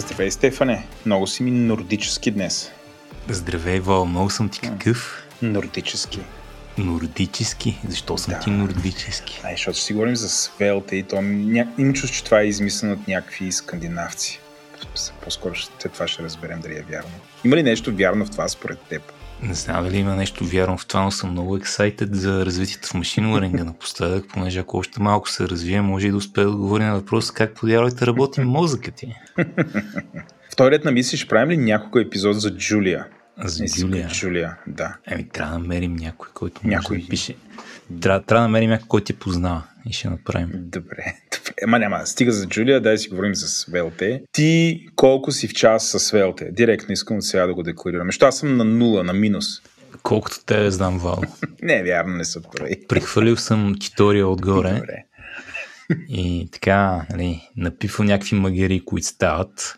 Здравей, Стефане. Много си ми нордически днес. Здравей, Вал. Много съм ти какъв? Нордически. Нордически? Защо съм Да. ти нордически? Ай, защото си говорим за свелта и то ня... им чувство, че това е измислено от някакви скандинавци. По-скоро ще, това ще разберем дали е вярно. Има ли нещо вярно в това според теб? Не знам дали има нещо вярно в това, но съм много ексайтед за развитието в машин лърнинга напоследък, понеже ако още малко се развие, може и да успее да отговори на въпроса как подявайте работи мозъкът ти. Вторият на мисли ще правим ли няколко епизод за Джулия? За Джулия. Джулия, да. Еми, трябва да намерим някой, който може Някой. да пише. Трябва, трябва да намерим някой, който ти познава и ще направим. Добре, добре. Ема няма, стига за Джулия, дай си говорим за Свелте. Ти колко си в час с Свелте? Директно искам от сега да го декларирам. Защото аз съм на нула, на минус. Колкото те знам, Вал. Не вярно, не са прави. Прехвърлил съм тутория отгоре. Добре. И така, нали, напипвам някакви магери, които стават.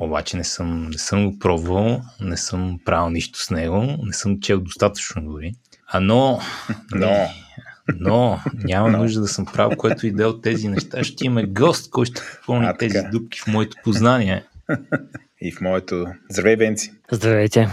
Обаче не съм, не съм го пробвал, не съм правил нищо с него, не съм чел достатъчно дори. А но, Но, нали, но няма Но. нужда да съм правил което и да е от тези неща. Ще имаме гост, който ще попълни А, тези така. дупки в моето познание. и в моето... Здравей, Венци. Здравейте.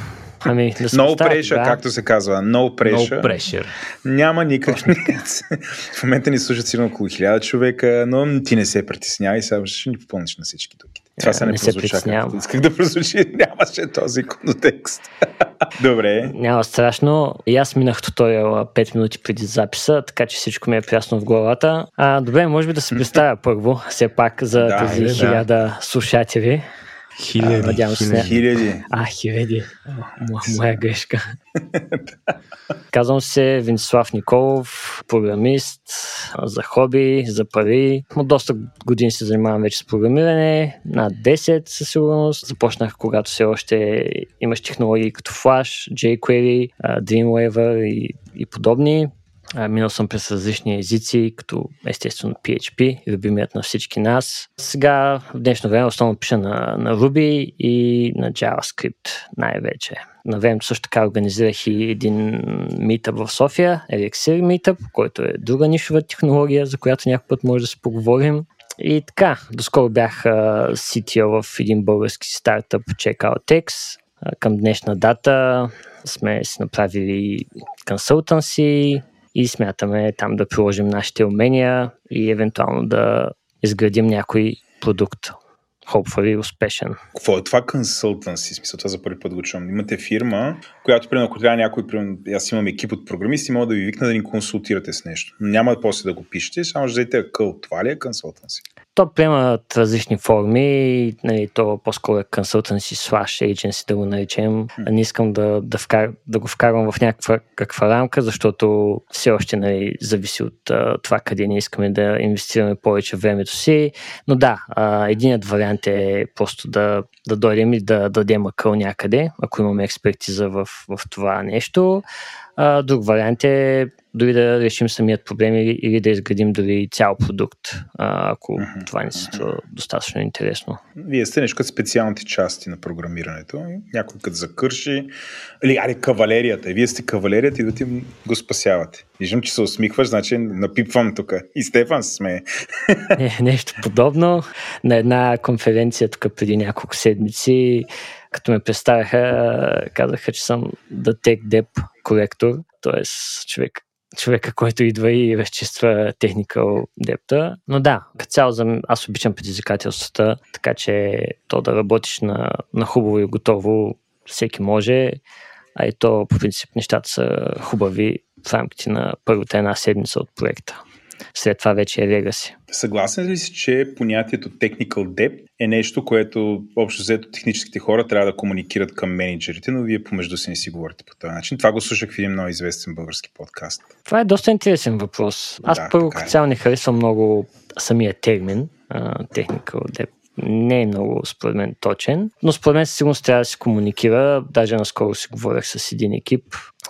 Ами, да No представя pressure, тогава. както се казва. No pressure. No pressure. Няма никак. в момента ни слушат сигурно около хиляда човека, но ти не се притеснявай, сега ще ни попълниш на всички дуките. Това Е, се не, не се притеснявам. исках да прозвучи. Нямаше този контекст. Добре. Няма страшно. И аз минах туториала 5 минути преди записа, така че всичко ми е прясно в главата. А, добре, може би да се представя първо, все пак, за Да, тези да. хиляда слушатели. Хиляди, надявам се, хиляди. А, хиляди. Мо- Моя грешка. Казвам се Венцислав Николов, програмист за хоби, за пари. От доста години се занимавам вече с програмиране, над 10 със сигурност. Започнах когато все още имаш технологии като Flash, jQuery, Dreamweaver и, и подобни. Минал съм през различни езици, като естествено PHP, любимият на всички нас. Сега, в днешно време, основно пиша на, на Ruby и на JavaScript най-вече. На времето също така организирах и един митъп в София, Elixir Meetup, който е друга нишова технология, за която някой път може да се поговорим. И така, доскоро бях CTO в един български стартъп CheckOutX. А, Към днешна дата сме си направили консултанси и смятаме там да приложим нашите умения и евентуално да изградим някой продукт. Hopefully успешен. Какво е това консултанси? Смисъл, това за първи път го чувам. Имате фирма, която, примерно, ако трябва някой, примерно, аз имам екип от програмисти, мога да ви викна да ни консултирате с нещо. Няма после да го пишете, само ще дадете акъл. Това ли е консултанси? То приемат различни форми, нали, то по-скоро е consultancy slash agency да го наречем. Не искам да, да, вкар, да го вкарвам в някаква каква рамка, защото все още нали, зависи от а, това къде ние искаме да инвестираме повече времето си. Но да, а, единият вариант е просто да, да дойдем и да дадем акъл някъде, ако имаме експертиза в, в това нещо. А, друг вариант е дори да решим самият проблем или, или да изградим дори цял продукт, а, ако Мгм, това не се струва достатъчно интересно. Вие сте нещо като специалните части на програмирането. Някой като закърши. Или, аре, кавалерията. Вие сте кавалерията и да ти го спасявате. Виждам, че се усмихваш, значи напипвам тук. И Стефан се смее. Е, нещо подобно. На една конференция тук преди няколко седмици, като ме представяха, казаха, че съм The Tech Dev коректор, т.е. човек, човека, който идва и разчиства техникал депта. Но да, като цяло аз обичам предизвикателствата, така че то да работиш на, на хубаво и готово всеки може, а и то по принцип нещата са хубави в рамките на първата една седмица от проекта. След това вече е legacy. Съгласен ли си, че понятието technical debt е нещо, което общо взето техническите хора трябва да комуникират към менеджерите, но вие помежду си не си говорите по този начин. Това го слушах в един много известен български подкаст. Това е доста интересен въпрос. Аз Да, първо е. като цяло не харесвам много самия термин, а, technical debt. Не е много, според мен, точен, но според мен със сигурност трябва да се комуникира. Даже наскоро си говорех с един екип,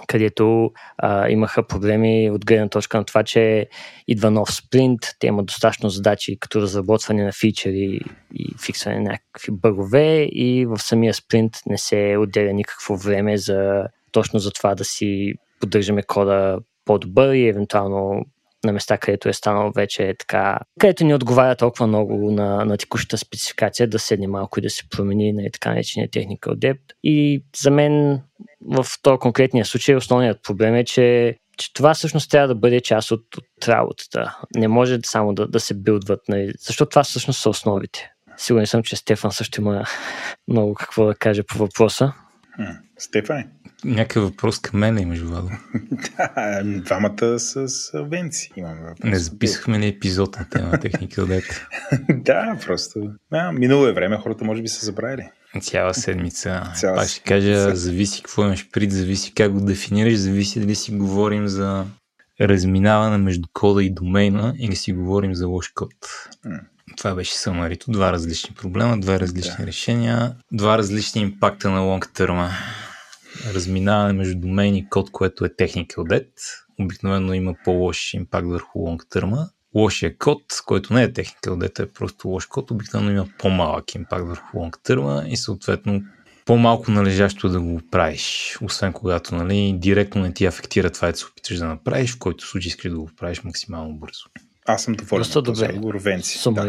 където а, имаха проблеми от гледна точка на това, че идва нов спринт, те имат достатъчно задачи като разработване на фичери и фиксване на някакви бъгове и в самия спринт не се отделя никакво време за точно за това да си поддържаме кода по-добър и евентуално на места, където е станало вече така, където ни отговаря толкова много на, на текущата спецификация, да седне малко и да се промени на така наречения technical depth. И за мен в този конкретния случай основният проблем е, че че това всъщност трябва да бъде част от, от работата. Не може само да, да се билдват, нали? защото това всъщност са основите. Сигурен съм, че Стефан също има много какво да каже по въпроса. Стефан? Някакъв въпрос към мен имаш, Владо. да, двамата с Венци имаме въпрос. Не записахме ли епизод на тема техника дете? да, просто. А, минало е време, хората може би са забравили. Цяла седмица. Цяла Пак ще кажа, седмица. зависи какво имаш пред, зависи как го дефинираш, зависи дали си говорим за разминаване между кода и домейна или си говорим за лош код. М. Това беше самарито. Два различни проблема, два различни Да. решения, два различни импакта на лонг търма. Разминаване между домен и код, което е technical debt. Обикновено има по-лош импакт върху лонг търма. Лошия код, който не е technical debt, е просто лош код, обикновено има по-малък импакт върху лонг търма и съответно по-малко належащо да го правиш, освен когато нали, директно не ти афектира това, което се опиташ да направиш, в който случай искаш да го правиш максимално бързо. Аз съм доволен този добре. Венци. Да.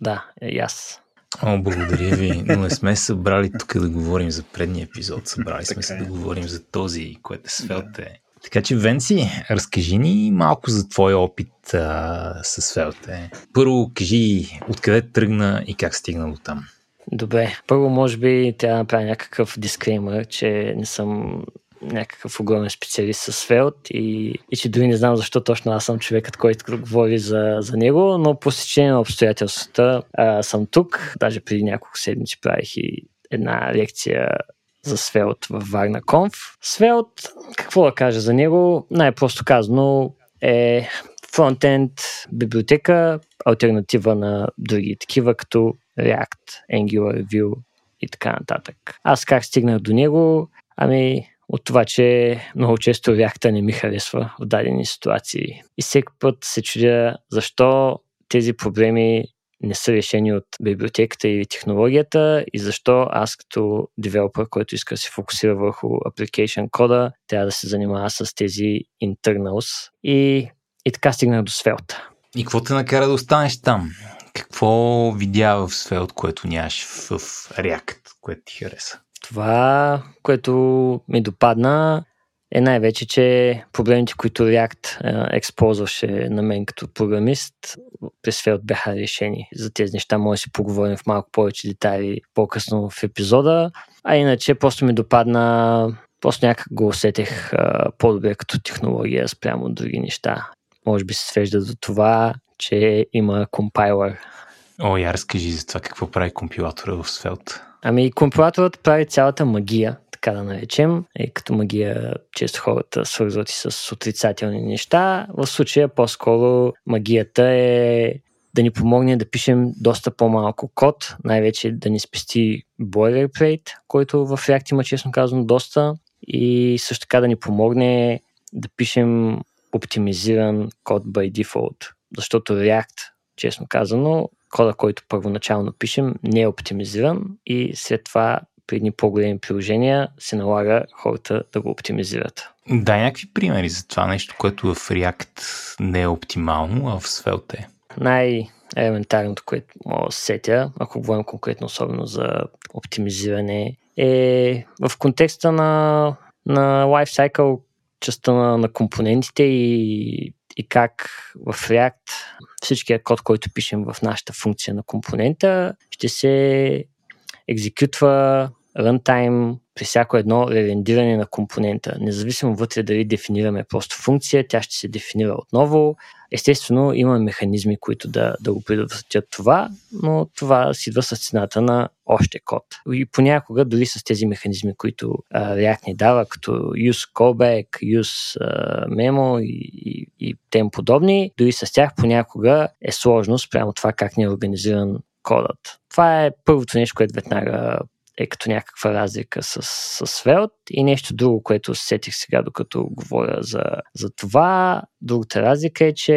Да, и аз. О, благодаря ви, но не сме се събрали тук да говорим за предния епизод, събрали сме се е. да говорим за този, което е Svelte. Така че, Венци, разкажи ни малко за твоя опит а, с Svelte. Първо, кажи откъде тръгна и как стигна до там. Добре, първо може би трябва да направя някакъв дисклеймер, че не съм някакъв огромен специалист с Svelte и, и че дори не знам защо точно аз съм човекът, който говори за, за него, но по стечение на обстоятелствата а, съм тук. Даже преди няколко седмици правих и една лекция за Svelte в Варна Конф. Svelte, какво да кажа за него? Най-просто казано е фронтенд библиотека, альтернатива на други такива, като React, Angular, Vue и така нататък. Аз как стигнах до него? Ами, от това, че много често React не ми харесва в дадени ситуации. И всеки път се чудя защо тези проблеми не са решени от библиотеката или технологията и защо аз като девелопър, който иска да се фокусира върху application кода, трябва да се занимава с тези internals. И, и така стигнах до Svelte. И какво те накара да останеш там? Какво видя в Svelte, което нямаш в React, което ти хареса? Това, което ми допадна, е най-вече, че проблемите, които React е, използваше на мен като програмист, през Svelte бяха решени. За тези неща може да си поговорим в малко повече детайли по-късно в епизода. А иначе просто ми допадна, просто някак го усетех а, по-добре като технология спрямо от други неща. Може би се свежда до това, че има компайлър, О, я разкажи за това какво прави компилатора в Svelte. Ами компилаторът прави цялата магия, така да наречем. И като магия често хората свързват и с отрицателни неща. В случая по-скоро магията е да ни помогне да пишем доста по-малко код, най-вече да ни спести boilerplate, който в React има честно казано доста и също така да ни помогне да пишем оптимизиран код by default, защото React, честно казано, кода, който първоначално пишем, не е оптимизиран и след това при едни по-големи приложения се налага хората да го оптимизират. Дай някакви примери за това нещо, което в React не е оптимално, а в Svelte е. Най-елементарното, което мога да се сетя, ако говорим конкретно особено за оптимизиране, е в контекста на, на lifecycle частта на, на компонентите и, и как в React всичкият код, който пишем в нашата функция на компонента, ще се екзекютва runtime при всяко едно ререндиране на компонента. Независимо вътре дали дефинираме просто функция, тя ще се дефинира отново. Естествено, има механизми, които да, да го предотвратят това, но това си идва с цената на още код. И понякога, дори с тези механизми, които а, React ни дава, като use callback, use а, memo и, и, и тем подобни, дори с тях понякога е сложно спрямо това как ни е организиран кодът. Това е първото нещо, което веднага е като някаква разлика с, с Svelte и нещо друго, което сетих сега, докато говоря за, за това. Другата разлика е, че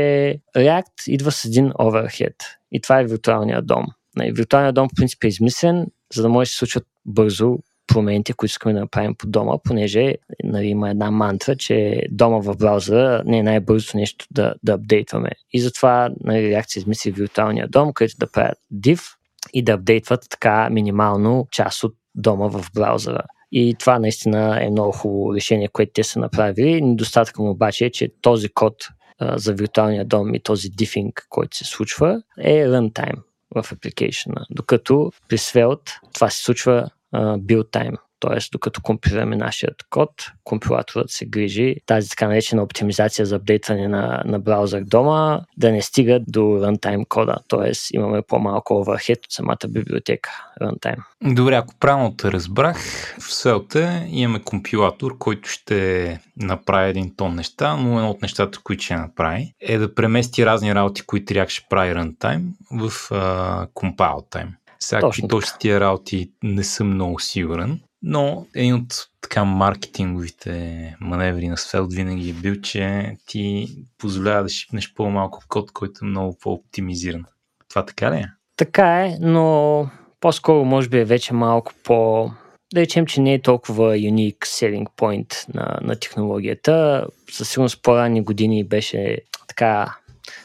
React идва с един overhead и това е виртуалния дом. Нали, Виртуалният дом в принцип е измислен, за да може да се случват бързо промените, които искаме да направим по дома, понеже нали, има една мантра, че дома в браузъра не е най-бързото нещо да, да апдейтваме. И затова нали, се измисли виртуалния дом, където да правят div и да апдейтват така минимално част от дома в браузъра. И това наистина е много хубаво решение, което те са направили. Недостатъкът обаче е, че този код за виртуалния дом и този дифинг, който се случва, е runtime в апликейшена. Докато при Svelte това се случва build time. Т.е. докато компилираме нашия код, компилаторът се грижи тази така наречена оптимизация за апдейтване на, на браузър дома да не стига до runtime кода. Т.е. имаме по-малко overhead от самата библиотека runtime. Добре, ако правилно те разбрах, в Svelte имаме компилатор, който ще направи един тон неща, но едно от нещата, които ще направи е да премести разни работи, които трябва ще прави runtime в uh, compile time. Сега точно, точно тия работи не съм много сигурен, но един от така маркетинговите маневри на Svelte винаги е бил, че ти позволява да шипнеш по-малко код, който е много по-оптимизиран. Това така ли е? Така е, но по-скоро може би е вече малко по... Да речем, че не е толкова unique selling point на, на технологията. Със сигурност по-ранни години беше така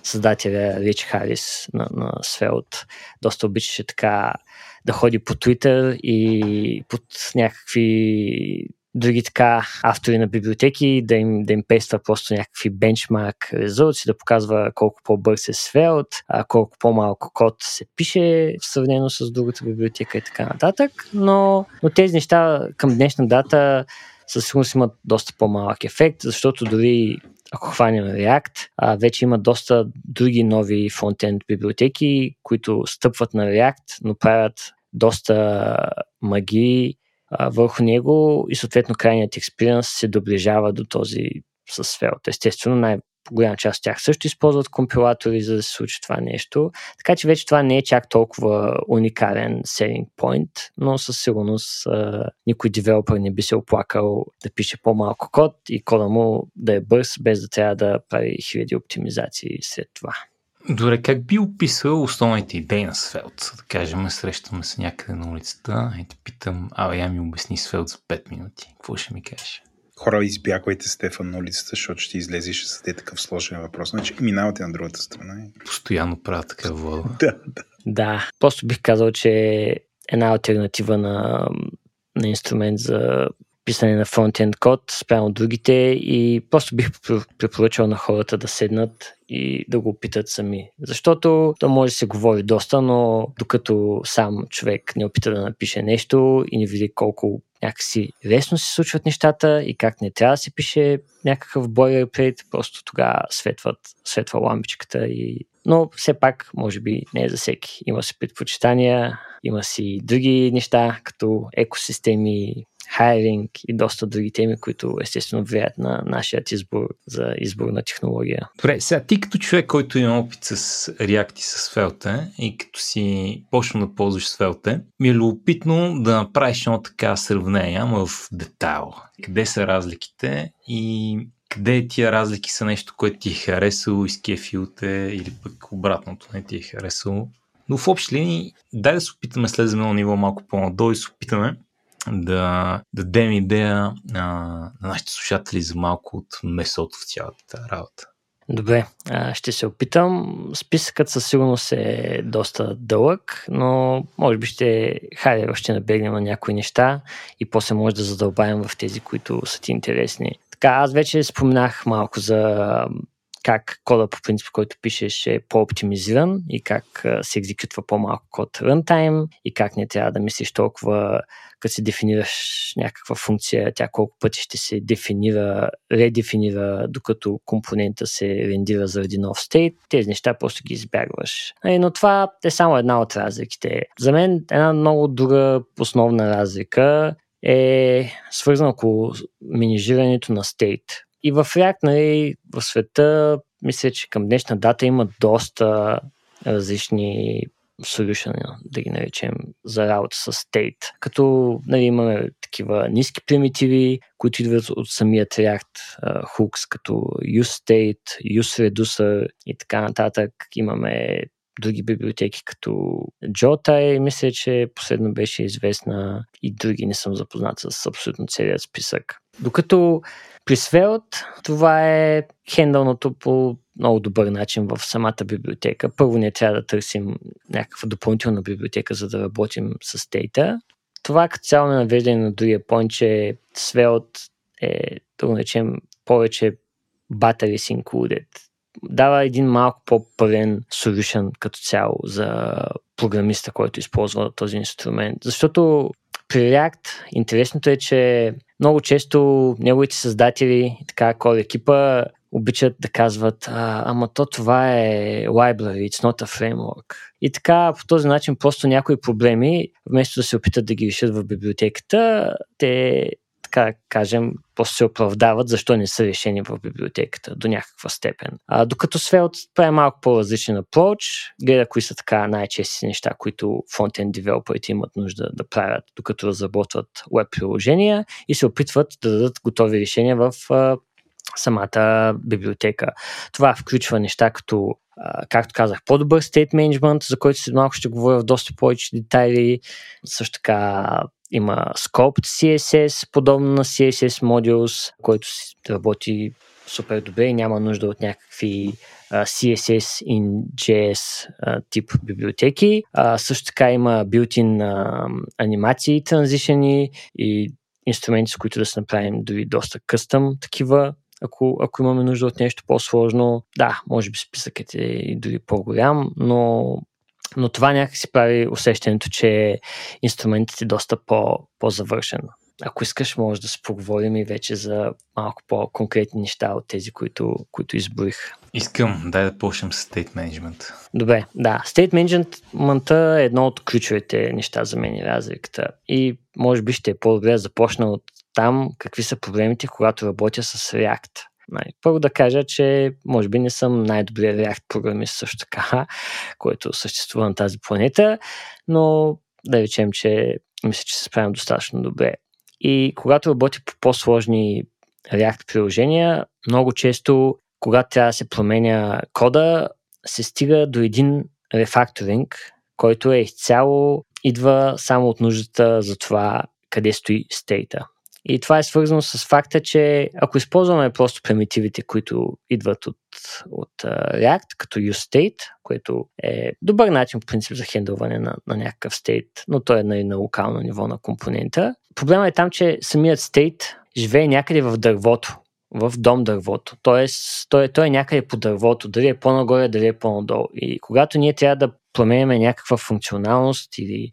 създателя Рич Харис на, на Svelte. Доста обичаше така да ходи по Twitter и под някакви други така автори на библиотеки, да им, да им пества просто някакви бенчмарк резулти, да показва колко по-бърз е Svelte, а колко по-малко код се пише в сравнено с другата библиотека и така нататък. Но, но тези неща към днешна дата със сигурност имат доста по-малък ефект, защото дори ако хванем React, а, вече има доста други нови фронтенд библиотеки, които стъпват на React, но правят доста магии а, върху него и съответно крайният експириенс се доближава до този с сферата. Естествено, най- голяма част от тях също използват компилатори, за да се случи това нещо. Така че вече това не е чак толкова уникален selling point, но със сигурност а, никой девелопър не би се оплакал да пише по-малко код и кода му да е бърз, без да трябва да прави хиляди оптимизации след това. Добре, как би описал основните идеи на Svelte? Да кажем, срещаме се някъде на улицата и те питам, а я ми обясни Svelte за 5 минути. Какво ще ми кажеш? Хора, избягвайте Стефан на улицата, защото ще излезе и ще съде такъв сложен въпрос. Значи минавате на другата страна. Постоянно правя така вода. да, да. Да, просто бих казал, че е една альтернатива на, на инструмент за писане на фронтенд код спрямо другите и просто бих препоръчал на хората да седнат и да го опитат сами. Защото то може да се говори доста, но докато сам човек не опита да напише нещо и не види колко някакси лесно се случват нещата и как не трябва да се пише някакъв boilerplate, просто тогава светват, светва лампичката и но все пак, може би, не е за всеки. Има си предпочитания, има си други неща, като екосистеми, хайринг и доста други теми, които естествено влияят на нашия избор за избор на технология. Добре, сега ти като човек, който има опит с React и с Svelte и като си почна да ползваш Svelte, ми е любопитно да направиш едно така сравнение, ама в детайл. Къде са разликите и къде тия разлики са нещо, което ти е харесало, изкефилте или пък обратното не ти е харесало. Но в общи линии, дай да се опитаме слезем на ниво малко по-надолу и се опитаме да дадем идея на, на нашите слушатели за малко от месото в цялата работа. Добре, ще се опитам. Списъкът със сигурност е доста дълъг, но може би ще, хайде, ще набегнем на някои неща и после може да задълбаем в тези, които са ти интересни. Така, аз вече споменах малко за как кода по принцип, който пишеш е по-оптимизиран и как се екзекютва по-малко код runtime и как не трябва да мислиш толкова като си дефинираш някаква функция, тя колко пъти ще се дефинира, редефинира, докато компонента се рендира заради нов стейт, тези неща просто ги избягваш. Но това е само една от разликите. За мен една много друга основна разлика е свързана около менежирането на стейт. И в React, нали, в света, мисля, че към днешна дата има доста различни solution, да ги наречем, за работа с state. Като нали, имаме такива ниски примитиви, които идват от самия React hooks, като useState, useReducer и така нататък. Имаме други библиотеки, като Jota, мисля, че последно беше известна и други не съм запознат с абсолютно целият списък. Докато при Svelte това е хендълното по много добър начин в самата библиотека. Първо не трябва да търсим някаква допълнителна библиотека, за да работим с Data. Това като цяло на навеждане на другия point, че Svelte е, да го наречем, повече batteries included. Дава един малко по-пълен solution като цяло за програмиста, който използва този инструмент. Защото при React интересното е, че много често неговите създатели, така код екипа, обичат да казват, а, ама то това е library, it's not a framework. И така, по този начин, просто някои проблеми, вместо да се опитат да ги решат в библиотеката, те така кажем, просто се оправдават защо не са решени в библиотеката до някаква степен. А, докато Svelte прави малко по-различен approach, гледа кои са така най-чести неща, които фронтенд девелоперите имат нужда да правят, докато разработват веб приложения и се опитват да дадат готови решения в а, самата библиотека. Това включва неща като както казах, по-добър state management, за който след малко ще говоря в доста повече детайли. Също така има Scoped CSS, подобно на CSS Modules, който работи супер добре и няма нужда от някакви CSS in JS тип библиотеки. Също така има built-in анимации, транзишени и инструменти, с които да се направим дори доста къстъм такива ако, ако имаме нужда от нещо по-сложно, да, може би списъкът е и дори по-голям, но, но това някакси прави усещането, че инструментът е доста по, по-завършен. Ако искаш, може да се поговорим и вече за малко по-конкретни неща от тези, които, които изборих. Искам, дай да почнем с State Management. Добре, да. State Management е едно от ключовите неща за мен и разликата. И може би ще е по-добре да започна от там какви са проблемите, когато работя с React. Нали, първо да кажа, че може би не съм най-добрият React програмист също така, който съществува на тази планета, но да речем, че мисля, че се справям достатъчно добре. И когато работя по по-сложни React приложения, много често, когато трябва да се променя кода, се стига до един рефакторинг, който е изцяло идва само от нуждата за това къде стои стейта. И това е свързано с факта, че ако използваме просто примитивите, които идват от, от React, като useState, което е добър начин, по принцип, за хендлване на, на някакъв стейт, но той е на, на локално ниво на компонента. Проблема е там, че самият стейт живее някъде в дървото, в дом дървото. Тоест, той, той е някъде по дървото, дали е по-нагоре, дали е по-надолу. И когато ние трябва да променяме някаква функционалност или,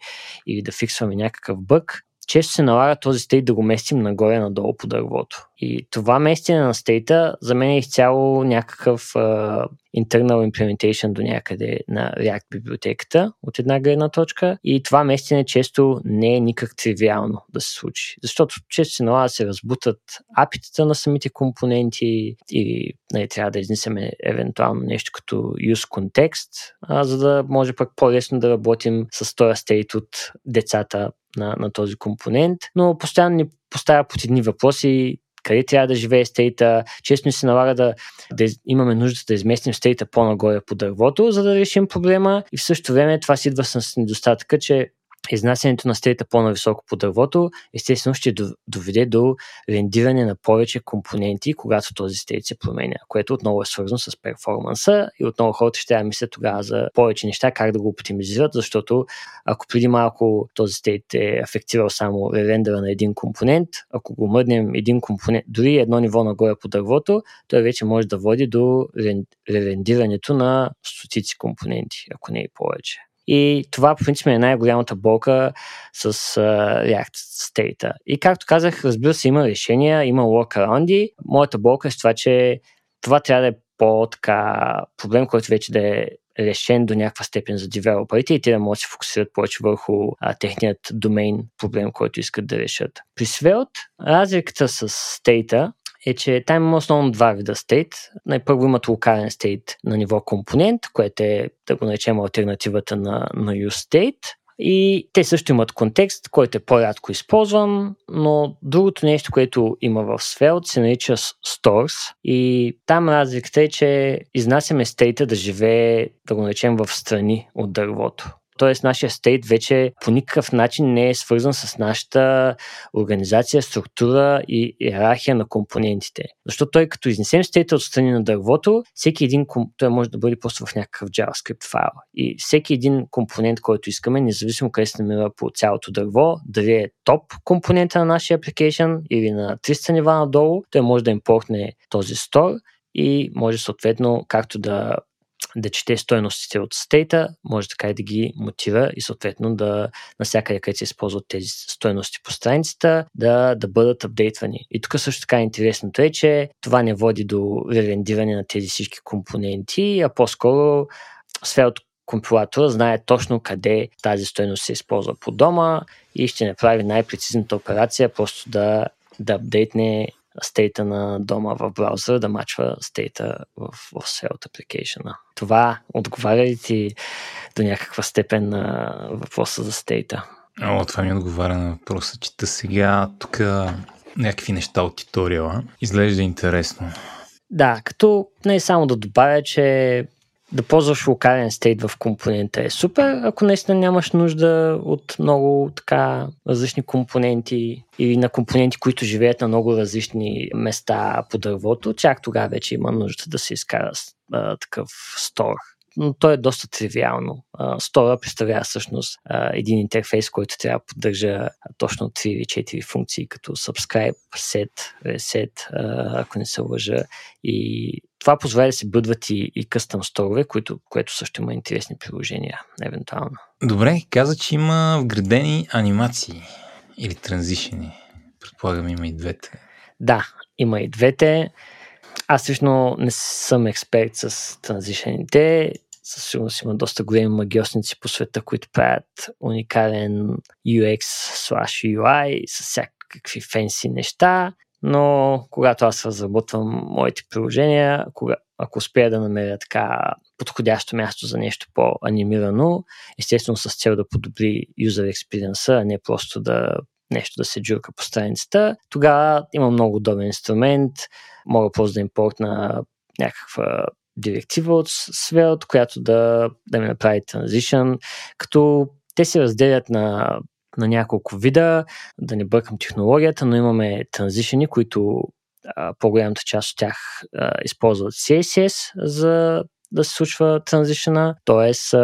или да фиксваме някакъв бък, често се налага този стейт да го местим нагоре-надолу по дървото. И това местене на стейта за мен е изцяло някакъв uh, internal implementation до някъде на React библиотеката от една гледна точка и това местене често не е никак тривиално да се случи. Защото често се налага да се разбутат апитата на самите компоненти или нали, трябва да изнесеме евентуално нещо като use context, а, за да може пък по-лесно да работим с този стейт от децата на, на този компонент, но постоянно ни поставя под едни въпроси къде трябва да живее стейта. Често ни се налага да, да имаме нужда да изместим стейта по-нагоре по дървото, за да решим проблема и в същото време това си идва с недостатъка, че изнасянето на стейта по-нависоко по дървото, естествено ще доведе до рендиране на повече компоненти, когато този стейт се променя, което отново е свързано с перформанса и отново хората ще мислят тогава за повече неща, как да го оптимизират, защото ако преди малко този стейт е афектирал само рендера на един компонент, ако го мърнем един компонент, дори едно ниво нагоре по дървото, той вече може да води до рендирането на стотици компоненти, ако не и повече. И това, по принцип, е най-голямата болка с uh, React State. И както казах, разбира се, има решения, има workaround Моята болка е с това, че това трябва да е по-така проблем, който вече да е решен до някаква степен за девелоперите и те да могат да се фокусират повече върху а, техният домейн проблем, който искат да решат. При Svelte разликата с стейта е, че там има основно два вида стейт. Най-първо имат локален стейт на ниво компонент, което е, да го наречем, альтернативата на, на useState. И те също имат контекст, който е по-рядко използван, но другото нещо, което има в Svelte се нарича Stores и там разликата е, че изнасяме стейта да живее, да го наречем, в страни от дървото. Тоест, нашия стейт вече по никакъв начин не е свързан с нашата организация, структура и иерархия на компонентите. Защото той, като изнесем стейта от страни на дървото, всеки един, той може да бъде просто в някакъв JavaScript файл. И всеки един компонент, който искаме, независимо къде се намира по цялото дърво, дали е топ компонента на нашия application или на 300 нива надолу, той може да импортне този store и може съответно както да да чете стоеностите от стейта, може така и да ги мотива и съответно да насякъде, където се използват тези стоености по страницата, да, да бъдат апдейтвани. И тук също така интересното е, че това не води до ререндиране на тези всички компоненти, а по-скоро сферата компилатора знае точно къде тази стоеност се използва по дома и ще направи най-прецизната операция, просто да, да апдейтне стейта на дома в браузъра да мачва стейта в, в Svelte Application. Това отговаря ли ти до някаква степен на въпроса за стейта? О, това ми отговаря на въпроса. Чета сега тук някакви неща от туториала. Изглежда интересно. Да, като не само да добавя, че да ползваш локален стейт в компонента е супер, ако наистина нямаш нужда от много така различни компоненти или на компоненти, които живеят на много различни места по дървото, чак тогава вече има нужда да се изкара а, такъв стор но то е доста тривиално. Стора представлява всъщност един интерфейс, който трябва да поддържа точно 3 или 4 функции, като subscribe, set, reset, ако не се лъжа. И това позволява да се бъдват и, и къстъм сторове, които, което също има интересни приложения, евентуално. Добре, каза, че има вградени анимации или транзишени. Предполагам, има и двете. Да, има и двете. Аз лично не съм експерт с транзишените със сигурност има доста големи магиосници по света, които правят уникален UX slash UI с всякакви фенси неща, но когато аз разработвам моите приложения, кога, ако успея да намеря така подходящо място за нещо по-анимирано, естествено с цел да подобри юзер експириенса, а не просто да нещо да се джурка по страницата, тогава има много удобен инструмент, мога просто да импортна някаква директива от Svelte, която да, да ми направи транзишън, като те се разделят на, на няколко вида, да не бъркам технологията, но имаме транзишени, които по-голямата част от тях използват CSS за да се случва транзишъна, т.е.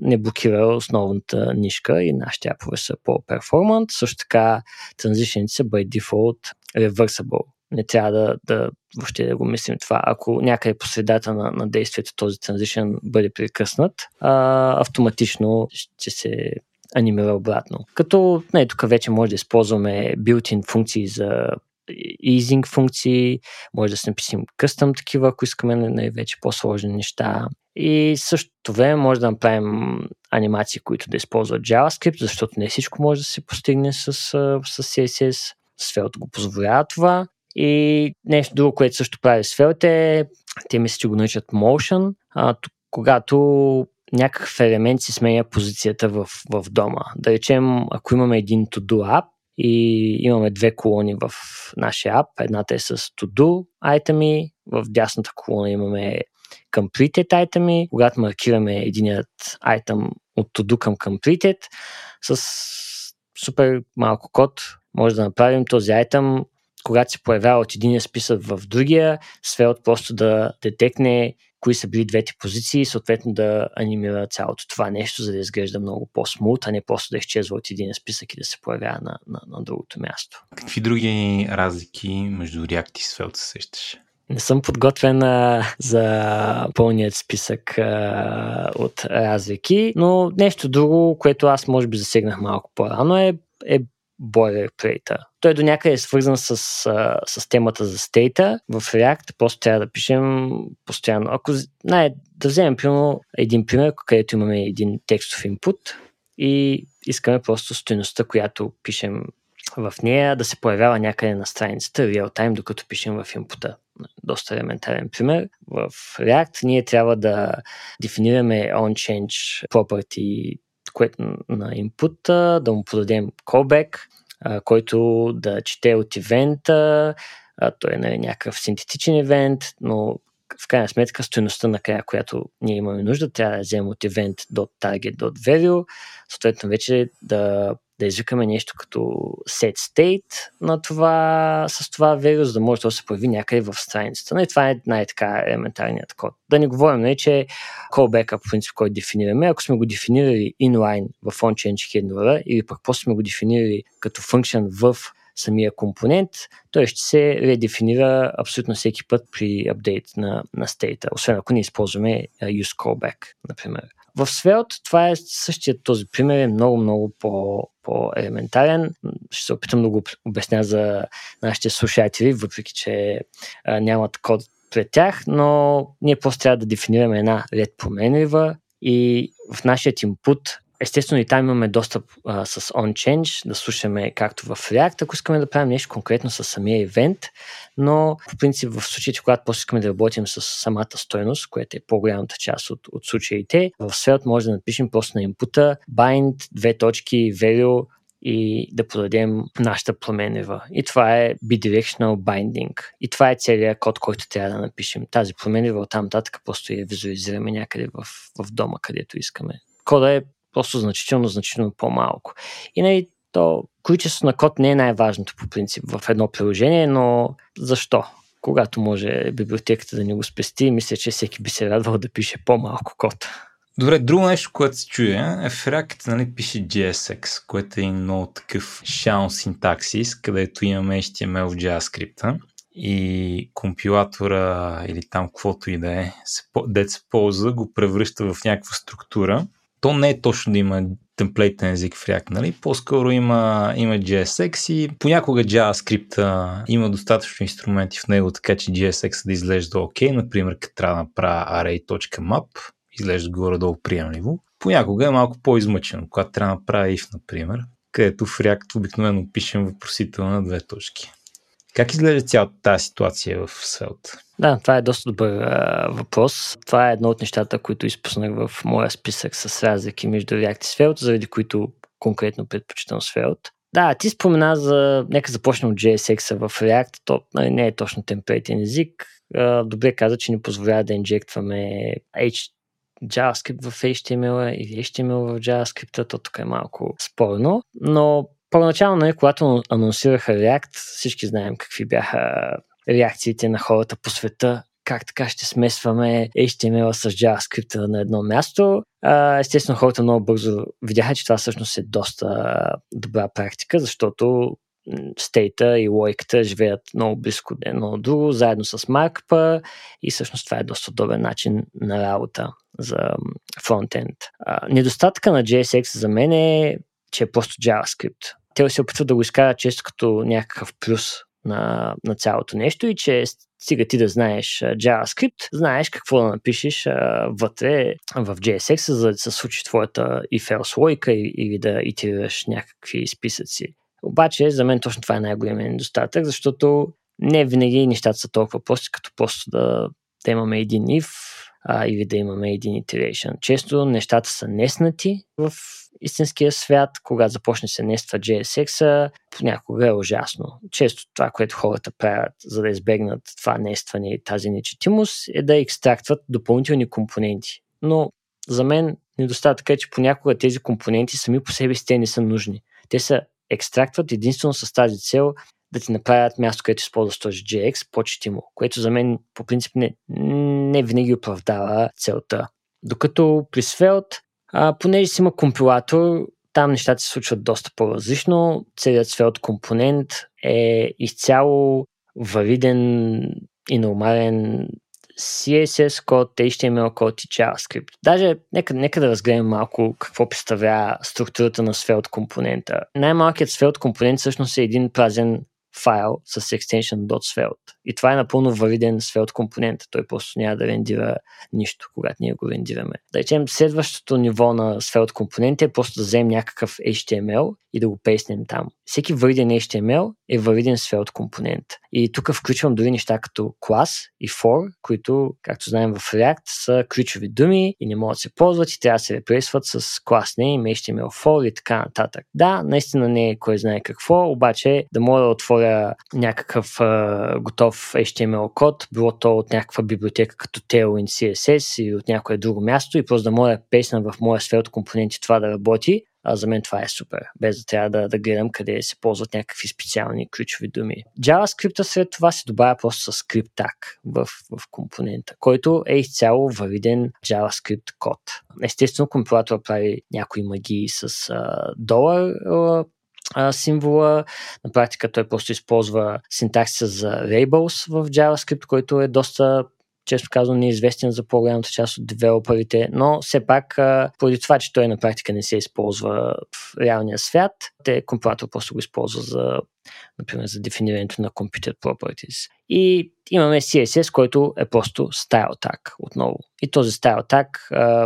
не блокира основната нишка и нашите апове са по-перформант. Също така транзишените са by default reversible, не трябва да, да въобще да го мислим това. Ако някъде по средата на, на действието този транзишън бъде прекъснат, а, автоматично ще се анимира обратно. Като не, тук вече може да използваме built-in функции за easing функции, може да си написим къстъм такива, ако искаме най-вече по-сложни неща. И също време може да направим анимации, които да използват JavaScript, защото не всичко може да се постигне с, с CSS. Сферата го позволява това. И нещо друго, което също прави Svelte е, те мисля, че го наричат Motion, а, когато някакъв елемент си сменя позицията в, в дома. Да речем, ако имаме един to-do app и имаме две колони в нашия ап, едната е с to-do айтеми, в дясната колона имаме completed айтеми, когато маркираме единият айтем от to-do към completed, с супер малко код може да направим този айтем когато се появява от единия списък в другия, Svelte просто да детекне кои са били двете позиции и съответно да анимира цялото това нещо, за да изглежда много по-смут, а не просто да изчезва от един списък и да се появява на, на, на другото място. Какви други разлики между React и Svelte се сещаш? Не съм подготвен а, за пълният списък а, от разлики, но нещо друго, което аз може би засегнах малко по-рано е, е boilerplate. Той до някъде е свързан с, с темата за стейта. В React просто трябва да пишем постоянно. Ако най- да вземем примерно един пример, където имаме един текстов инпут и искаме просто стоеността, която пишем в нея да се появява някъде на страницата real time, докато пишем в инпута. Доста елементарен пример. В React ние трябва да дефинираме on-change property което на input, да му подадем callback, а, който да чете от ивента, а, той е нали, някакъв синтетичен ивент, но в крайна сметка стоеността на края, която ние имаме нужда, трябва да вземем от event.target.value, съответно вече да да извикаме нещо като set state на това, с това value, за да може да се появи някъде в страницата. Но и това е най-така елементарният код. Да не говорим, не, нали, че callback, по принцип, който дефинираме, ако сме го дефинирали inline в onChange handler или пък после сме го дефинирали като function в самия компонент, той ще се редефинира абсолютно всеки път при апдейт на, на стейта, освен ако не използваме use callback, например. В Svelte това е същия този пример, е много, много по, по-елементарен. Ще се опитам да го обясня за нашите слушатели, въпреки че а, нямат код пред тях, но ние просто трябва да дефинираме една ред променлива и в нашия input Естествено и там имаме достъп а, с OnChange, да слушаме както в React, ако искаме да правим нещо конкретно с самия event, но по принцип в случаите, когато после искаме да работим с самата стойност, която е по-голямата част от, от случаите, в Svelte може да напишем просто на инпута bind, две точки, value и да подадем нашата променева. И това е bidirectional binding. И това е целият код, който трябва да напишем. Тази променева от там нататък просто я визуализираме някъде в, в дома, където искаме. Кода е просто значително, значително по-малко. И нали, то количество на код не е най-важното по принцип в едно приложение, но защо? Когато може библиотеката да ни го спести, мисля, че всеки би се радвал да пише по-малко код. Добре, друго нещо, което се чуя е в React нали, пише JSX, което е много такъв шаун синтаксис, където имаме HTML в JavaScript и компилатора или там каквото и да е, дет се ползва, го превръща в някаква структура то не е точно да има темплейтен език в React, нали? По-скоро има, има JSX и понякога JavaScript има достатъчно инструменти в него, така че JSX да изглежда окей. Например, като трябва да направя array.map, изглежда горе-долу приемливо. Понякога е малко по-измъчено, когато трябва да направя if, например, където в React обикновено пишем въпросителна на две точки. Как изглежда цялата тази ситуация в Svelte? Да, това е доста добър а, въпрос. Това е едно от нещата, които изпуснах в моя списък с разлики между React и Svelte, заради които конкретно предпочитам Svelte. Да, ти спомена за... Нека започнем от JSX в React. То нали, не е точно темплейтен език. А, добре каза, че ни позволява да инжектваме H, JavaScript в HTML или HTML в JavaScript, то тук е малко спорно, но първоначално, нали, когато анонсираха React, всички знаем какви бяха реакциите на хората по света, как така ще смесваме HTML с JavaScript на едно място. Естествено, хората много бързо видяха, че това всъщност е доста добра практика, защото стейта и лойката живеят много близко едно от друго, заедно с Markup и всъщност това е доста удобен начин на работа за фронтенд. Недостатъка на JSX за мен е, че е просто JavaScript. Те се опитват да го изкарат често като някакъв плюс на, на цялото нещо и че стига ти да знаеш JavaScript, знаеш какво да напишеш а, вътре в JSX, за да се случи твоята if-else лойка или да итерираш някакви списъци. Обаче за мен точно това е най-големият недостатък, защото не винаги нещата са толкова прости, като просто да, да имаме един if или да имаме един iteration. Често нещата са неснати в истинския свят, когато започне се нества JSX, понякога е ужасно. Често това, което хората правят, за да избегнат това нестване и тази нечетимост, е да екстрактват допълнителни компоненти. Но за мен недостатък е, че понякога тези компоненти сами по себе си те не са нужни. Те са екстрактват единствено с тази цел да ти направят място, където използваш този JX по-четимо, което за мен по принцип не, не винаги оправдава целта. Докато при Svelte а, понеже си има компилатор, там нещата се случват доста по-различно. Целият Svelte компонент е изцяло валиден и нормален CSS код, HTML код и JavaScript. Даже нека, нека да разгледам малко какво представлява структурата на Svelte компонента. Най-малкият Svelte компонент всъщност е един празен файл с extension.svelte. И това е напълно валиден Svelte компонент. Той просто няма да рендира нищо, когато ние го рендираме. Да речем, следващото ниво на Svelte компонент е просто да вземем някакъв HTML и да го пейснем там. Всеки валиден HTML е валиден Svelte компонент. И тук включвам дори неща като клас и for, които, както знаем в React, са ключови думи и не могат да се ползват и трябва да се репресват с клас name, HTML4 и така нататък. Да, наистина не е кой знае какво, обаче да мога да отворя някакъв а, готов HTML код, било то от някаква библиотека като Tailwind CSS или от някое друго място и просто да мога да песна в моя Svelte компонент и това да работи, а за мен това е супер, без да трябва да, да гледам къде се ползват някакви специални ключови думи. JavaScript след това се добавя просто с tag в, в компонента, който е изцяло валиден JavaScript код. Естествено, компилатор прави някои магии с а, долар а, символа. На практика той просто използва синтаксиса за labels в JavaScript, който е доста често казвам, неизвестен за по-голямата част от девелоперите, но все пак, поради това, че той на практика не се използва в реалния свят, те компилатор просто го използва за, например, за дефинирането на computed properties. И имаме CSS, който е просто style tag отново. И този style tag,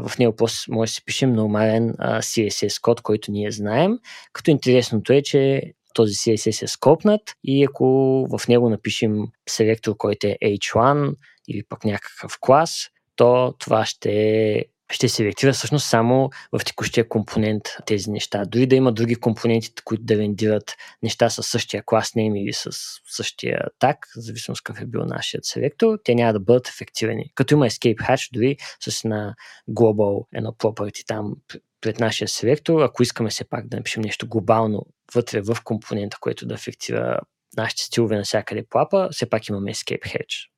в него просто може да си пишем нормален CSS код, който ние знаем. Като интересното е, че този CSS е скопнат и ако в него напишем селектор, който е H1 или пък някакъв клас, то това ще ще селектира всъщност само в текущия компонент тези неща. Дори да има други компоненти, които да рендират неща с същия клас name или с същия так, в зависимост какъв е бил нашият селектор, те няма да бъдат ефективани. Като има escape hatch, дори с една global, едно property там пред нашия селектор, ако искаме все пак да напишем нещо глобално вътре в компонента, което да ефектира нашите стилове навсякъде по апа, все пак имаме escape hatch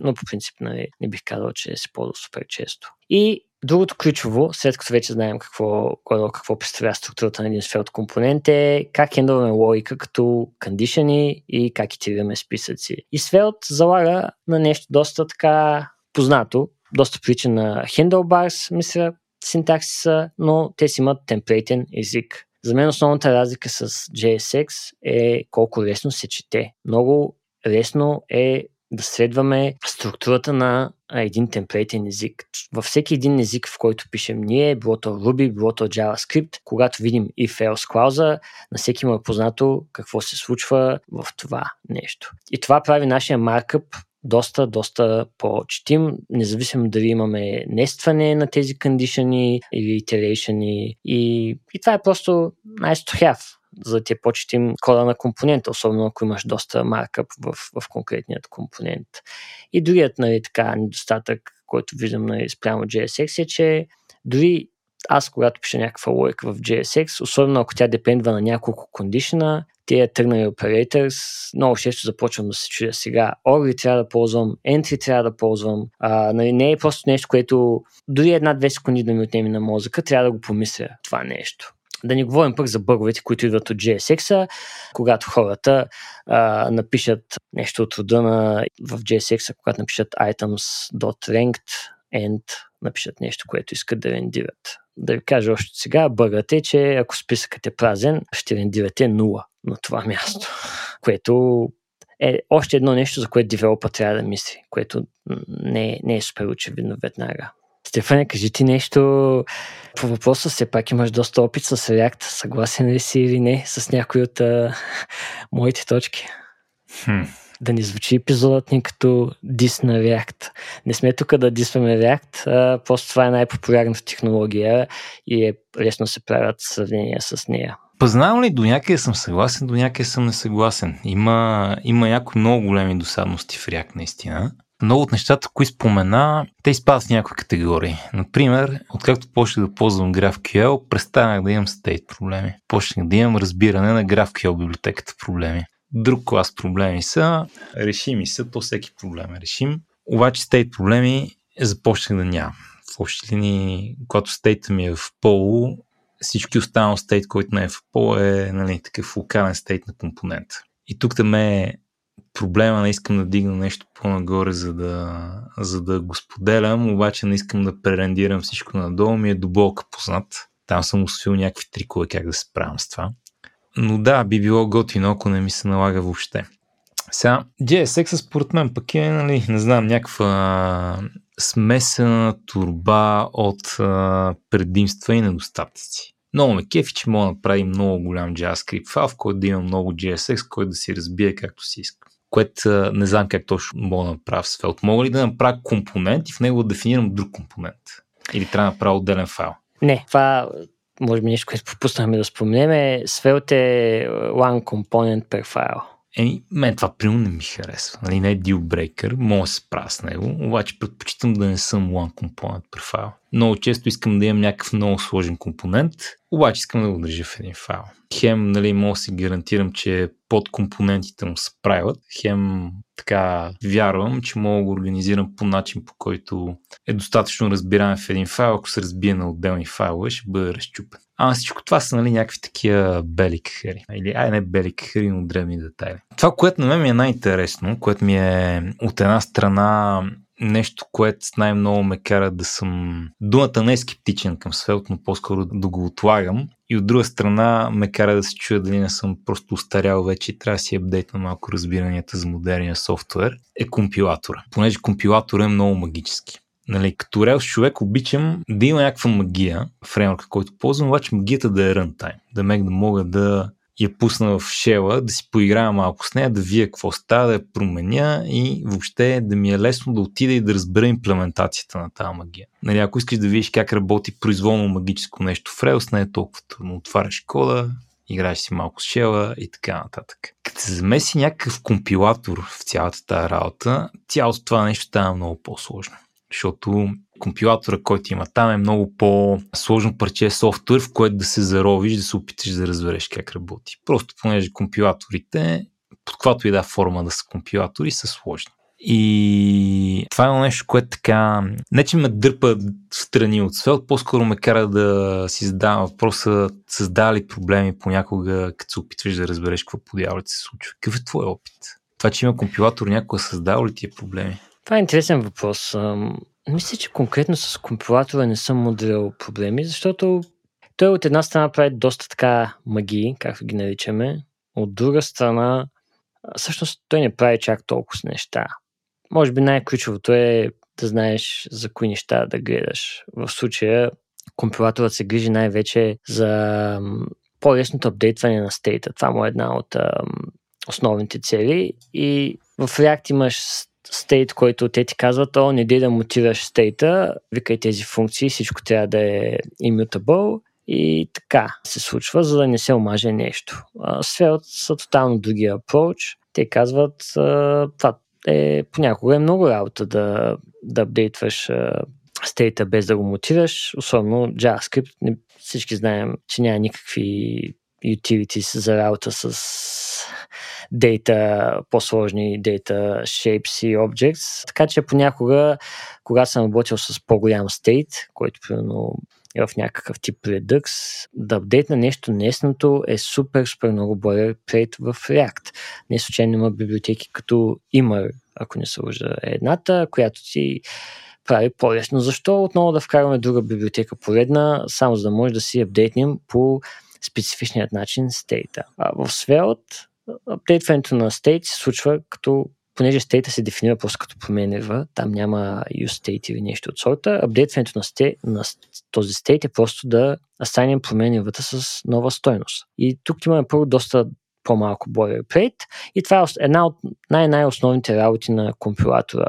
но по принцип нали, не бих казал, че се ползва супер често. И другото ключово, след като вече знаем какво, какво представлява структурата на един Svelte компонент е как хендълваме логика като кондишени и как итерираме списъци. И Svelte залага на нещо доста така познато, доста прилича на Handlebars, мисля, синтаксиса, но те си имат темплейтен език. За мен основната разлика с JSX е колко лесно се чете. Много лесно е да следваме структурата на един темплейтен език. Във всеки един език, в който пишем ние, било то Ruby, било то JavaScript, когато видим if-else клауза, на всеки му е познато какво се случва в това нещо. И това прави нашия маркъп доста, доста по-четим, независимо дали имаме нестване на тези кондишени или итерейшени. И, и това е просто nice to have за да ти е почетим кода на компонента, особено ако имаш доста маркъп в, в конкретният компонент. И другият нали, така, недостатък, който виждам нали, спрямо JSX е, че дори аз, когато пиша някаква логика в JSX, особено ако тя депендва на няколко кондишна, тия тръгнали operators, много често започвам да се чудя сега. Or трябва да ползвам, entry трябва да ползвам. А, нали, не е просто нещо, което дори една-две секунди да ми отнеме на мозъка, трябва да го помисля това нещо. Да не говорим пък за бъговете, които идват от JSX, когато хората а, напишат нещо от рода на в JSX, когато напишат items.ranked and напишат нещо, което искат да рендират. Да ви кажа още сега, бъгът е, че ако списъкът е празен, ще рендирате 0 на това място, което е още едно нещо, за което девелопа трябва да мисли, което не, не е супер очевидно веднага. Стефане, кажи ти нещо по въпроса. Все пак имаш доста опит с React. Съгласен ли си или не с някои от а, моите точки? Хм. Да ни звучи епизодът ни като дис на React. Не сме тук да дисваме React, а, просто това е най-популярната технология и е лесно се правят сравнения с нея. Познавам ли до някъде съм съгласен, до някъде съм несъгласен. Има, има някои много големи досадности в React наистина много от нещата, които спомена, те изпадат в някои категории. Например, откакто почнах да ползвам GraphQL, престанах да имам стейт проблеми. Почнах да имам разбиране на GraphQL библиотеката проблеми. Друг клас проблеми са решими са, то всеки проблем е решим. Обаче стейт проблеми започнах да нямам. В общи линии, когато стейта ми е в полу, всички останал стейт, който не е в пол е нали, такъв локален стейт на компонент. И тук да ме проблема, не искам да дигна нещо по-нагоре, за да, за да го споделям, обаче не искам да пререндирам всичко надолу, ми е до болка познат. Там съм усвоил някакви трикове как да се справям с това. Но да, би било готино, ако не ми се налага въобще. Сега, JSX според мен пък е, нали, не знам, някаква смесена турба от а, предимства и недостатъци. Много ме кефи, че мога да направи много голям JavaScript файл, в който да има много JSX, който да си разбие както си иска. Което не знам как точно мога да направя в Svelte. Мога ли да направя компонент и в него да дефинирам друг компонент? Или трябва да направя отделен файл? Не, това може би нещо, което пропуснахме да споменем е Svelte е one component per файл. Еми, мен това примерно не ми харесва. Нали, не е deal мога да се справя с него, обаче предпочитам да не съм one component файл. Много често искам да имам някакъв много сложен компонент, обаче искам да го държа в един файл. Хем, нали, мога да си гарантирам, че под компонентите му се правят. Хем, така вярвам, че мога да го организирам по начин, по който е достатъчно разбираем в един файл. Ако се разбие на отделни файлове, ще бъде разчупен. А всичко това са нали, някакви такива бели кахари. Или ай не бели кахари, но древни детайли. Това, което на мен ми е най-интересно, което ми е от една страна нещо, което най-много ме кара да съм... Думата не е скептичен към Svelte, но по-скоро да го отлагам. И от друга страна ме кара да се чуя дали не съм просто устарял вече и трябва да си апдейтна малко разбиранията за модерния софтуер, е компилатора. Понеже компилатора е много магически. Нали, като Rails човек обичам да има някаква магия, фреймворка, който ползвам, обаче магията да е runtime. Да мег да мога да я пусна в шела, да си поиграя малко с нея, да вия какво става, да я променя и въобще да ми е лесно да отида и да разбера имплементацията на тази магия. Нали, ако искаш да видиш как работи произволно магическо нещо в Rails, не е толкова трудно. Отваряш кода, играеш си малко с шела и така нататък. Като се замеси някакъв компилатор в цялата тази работа, цялото това нещо става много по-сложно. Защото компилатора, който има там е много по-сложно парче софтуер, в което да се заровиш, да се опиташ да разбереш как работи. Просто понеже компилаторите, под каквато и да форма да са компилатори, са сложни. И това е нещо, което така, не че ме дърпа страни от Svelte, по-скоро ме кара да си задавам въпроса, създава ли проблеми понякога, като се опитваш да разбереш какво подявалите се случва. Какъв е твой опит? Това, че има компилатор, някога създава ли ти е проблеми? Това е интересен въпрос. Мисля, че конкретно с компилатора не съм моделирал проблеми, защото той от една страна прави доста така магии, както ги наричаме, от друга страна всъщност той не прави чак толкова с неща. Може би най-ключовото е да знаеш за кои неща да гледаш. В случая компилаторът се грижи най-вече за по-лесното апдейтване на стейта. Това му е една от основните цели и в React имаш стейт, който те ти казват, о, не дей да мутираш стейта, викай тези функции, всичко трябва да е immutable и така се случва, за да не се омаже нещо. Сферът са тотално другия approach. Те казват, това е понякога е много работа да, да апдейтваш стейта без да го мутираш, особено JavaScript. Всички знаем, че няма никакви utilities за работа с дейта, по-сложни дейта shapes и objects. Така че понякога, когато съм работил с по-голям стейт, който примерно е в някакъв тип Redux, да апдейтна нещо неснато е супер, супер много boilerplate в React. Не случайно има библиотеки като Immer, ако не се лъжа, е едната, която ти прави по-лесно. Защо отново да вкараме друга библиотека поредна, само за да може да си апдейтнем по специфичният начин стейта. А в Svelte апдейтването на стейт се случва като понеже стейта се дефинира просто като променева, там няма use state или нещо от сорта, апдейтването на, state, на този стейт е просто да астанем променевата с нова стойност. И тук имаме първо доста по-малко boilerplate и това е една от най-най-основните работи на компилатора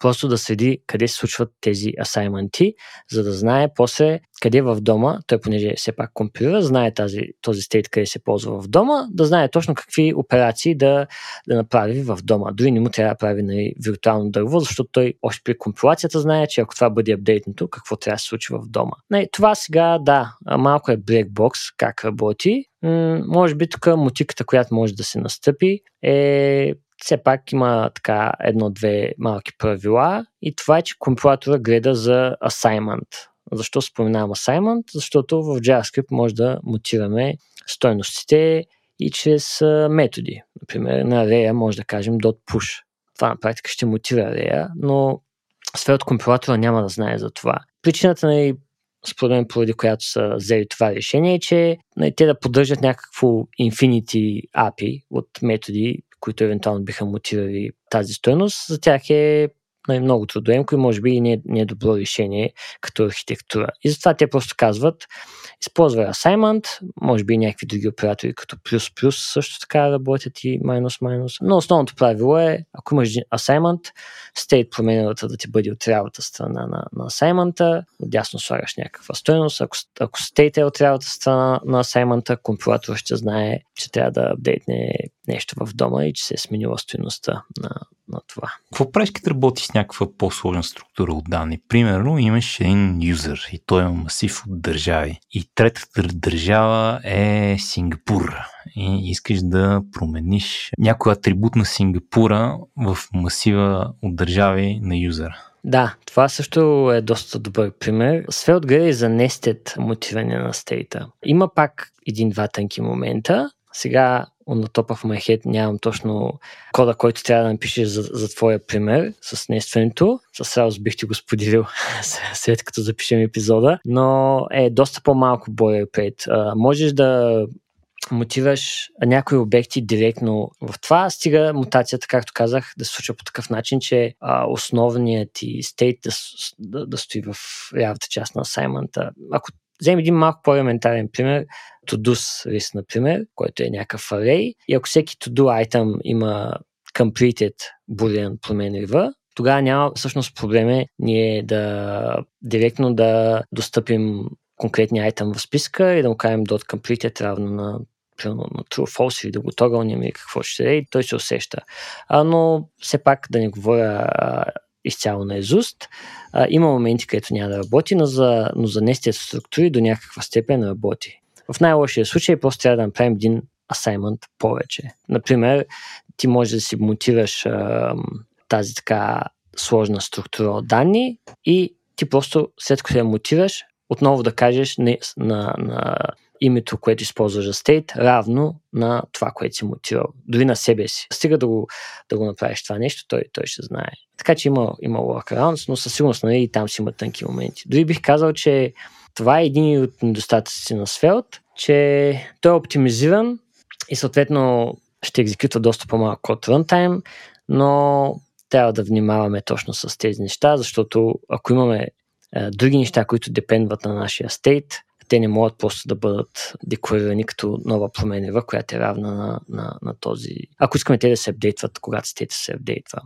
просто да следи къде се случват тези асайменти, за да знае после къде в дома, той понеже все пак компилира, знае тази, този стейт къде се ползва в дома, да знае точно какви операции да, да направи в дома. Дори не му трябва да прави нали, виртуално дърво, защото той още при компилацията знае, че ако това бъде апдейтнато, какво трябва да се случи в дома. Нали, това сега, да, малко е блекбокс, как работи. М- може би тук мутиката, която може да се настъпи е все пак има така едно-две малки правила и това е, че компилатора гледа за assignment. Защо споменавам assignment? Защото в JavaScript може да мутираме стойностите и чрез методи. Например, на array може да кажем .push. Това на практика ще мутира array, но сферата компилатора няма да знае за това. Причината на нали, според мен, поради която са взели това решение, е, че нали, те да поддържат някакво Infinity API от методи, които евентуално биха мутирали тази стоеност, за тях е нали, много трудоемко и може би и не, не е добро решение като архитектура. И затова те просто казват, използвай assignment, може би и някакви други оператори като плюс-плюс също така работят и минус-минус. Но основното правило е, ако имаш assignment, state променената да ти бъде от лявата страна на, на assignment, отдясно слагаш някаква стоеност. Ако, ако state е от лявата страна на assignment, компилатор ще знае, че трябва да апдейтне нещо в дома и че се е сменила стоеността на, на това. Какво правиш, като работиш с някаква по-сложна структура от данни? Примерно имаш един юзър и той има масив от държави. И третата държава е Сингапур. И искаш да промениш някой атрибут на Сингапура в масива от държави на юзера. Да, това също е доста добър пример. Svelte гледа и за nested мотиване на стейта. Има пак един-два тънки момента. Сега on the top of my head нямам точно кода, който трябва да напишеш за, за твоя пример с нестването. С радост бих ти го споделил след като запишем епизода, но е доста по-малко боilerplate. Uh, можеш да мотиваш някои обекти директно в това, стига мутацията, както казах, да се случва по такъв начин, че а, основният ти стейт да, да, да стои в лявата част на асаймента. Ако вземем един малко по-елементарен пример, to-dos list, например, който е някакъв array, и ако всеки to-do item има completed boolean променлива, тогава няма всъщност проблеме ние да директно да достъпим конкретния айтъм в списка и да му кажем dot completed равно на примерно на true false или да го тогълнем или какво ще е и той се усеща. А, но все пак да не говоря а, изцяло на езуст. А, има моменти, където няма да работи, но за, но за нестия структури до някаква степен работи. В най-лошия случай просто трябва да направим един assignment повече. Например, ти можеш да си монтираш а, тази така сложна структура от данни и ти просто след като я мотиваш, отново да кажеш на, на, на името, което използваш за state, равно на това, което си мотивал. Дори на себе си. Стига да го, да го направиш това нещо, той, той ще знае. Така че има, има workarounds, но със сигурност нали, и там си има тънки моменти. Дори бих казал, че това е един от недостатъците на Svelte, че той е оптимизиран и съответно ще екзекютва доста по-малко код runtime, но трябва да внимаваме точно с тези неща, защото ако имаме е, други неща, които депендват на нашия стейт, те не могат просто да бъдат декларирани като нова променева, която е равна на, на, на този. Ако искаме те да се апдейтват, когато стейта се апдейтва.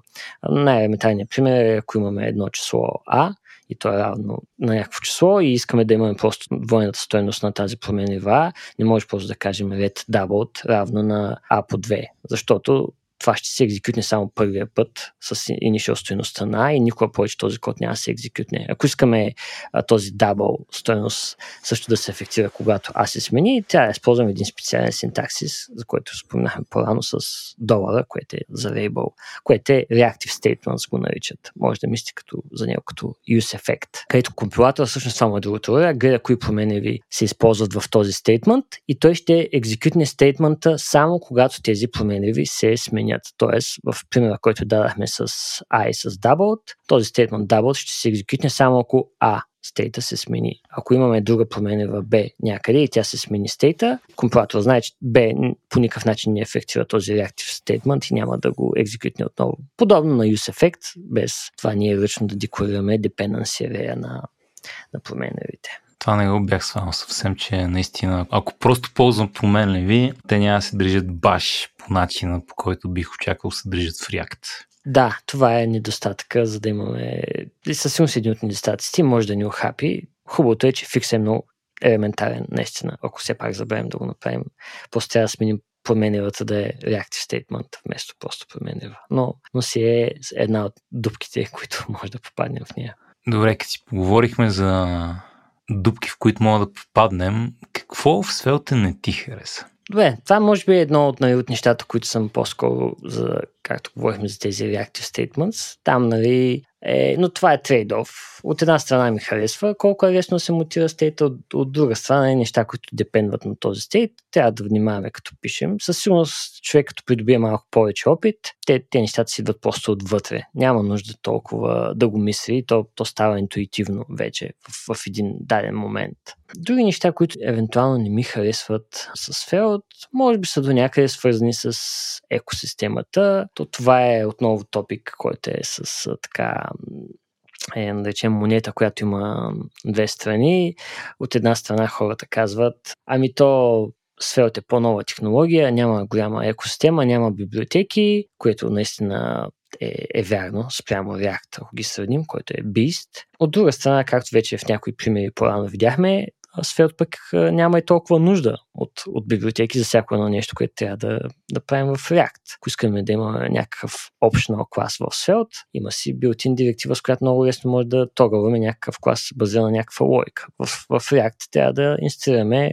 Най-елементарният пример е, ако имаме едно число А, и то е равно на някакво число. И искаме да имаме просто двойната стоеност на тази променева, не може просто да кажем red doubled равно на A по 2, защото това ще се екзекютне само първия път с initial стоеността на и никога повече този код няма да се екзекютне. Ако искаме а, този дабл стоеност също да се ефектира, когато А се смени, трябва да използваме един специален синтаксис, за който споменахме по-рано с долара, което е за label, което е reactive statements го наричат. Може да мислите като, за него като use effect. Където компилатор всъщност му е другото гледа кои промени се използват в този стейтмент и той ще екзекютне стейтмента само когато тези промени се сменят сменят. Тоест, в примера, който дадахме с A и с doubled, този statement doubled ще се екзекютне само ако A стейта се смени. Ако имаме друга промена в B някъде и тя се смени стейта, компилатор знае, че B по никакъв начин не ефектира този reactive statement и няма да го екзекютне отново. Подобно на use effect, без това ние ръчно да декорираме dependency на, на променливите. Това не го бях свал съвсем, че наистина, ако просто ползвам променливи, те няма да се държат баш по начина, по който бих очаквал се държат в React. Да, това е недостатъка, за да имаме... И със сигурност един от недостатъците може да ни охапи. Хубавото е, че фикс е много елементарен, наистина. Ако все пак забравим да го направим, просто трябва да сменим променливата да е reactive statement, вместо просто променлива. Но, но си е една от дупките, които може да попаднем в нея. Добре, като си поговорихме за дупки, в които мога да попаднем, какво в Svelte не ти хареса? Добре, това може би е едно от, най- от нещата, които съм по-скоро, за, както говорихме за тези reactive statements. Там, нали, е, но това е трейдов. От една страна ми харесва колко е лесно се мотива стейта, от, от друга страна е неща, които депендват на този стейт. Трябва да внимаваме като пишем. Със сигурност човек като придобие малко повече опит, те, те нещата си идват просто отвътре. Няма нужда толкова да го мисли, то, то става интуитивно вече в, в един даден момент. Други неща, които евентуално не ми харесват с Feld, може би са до някъде свързани с екосистемата. То това е отново топик, който е с така е, да речем, монета, която има две страни. От една страна хората казват, ами то Svelte е по-нова технология, няма голяма екосистема, няма библиотеки, което наистина е, е вярно спрямо React, ако ги сравним, който е Beast. От друга страна, както вече в някои примери по-рано видяхме, Svelte пък няма и толкова нужда от, от библиотеки за всяко едно нещо, което трябва да, да правим в React. Ако искаме да има някакъв optional клас в Svelte, има си built-in директива, с която много лесно може да тогаваме някакъв клас базиран на някаква логика. В, в React трябва да инсталираме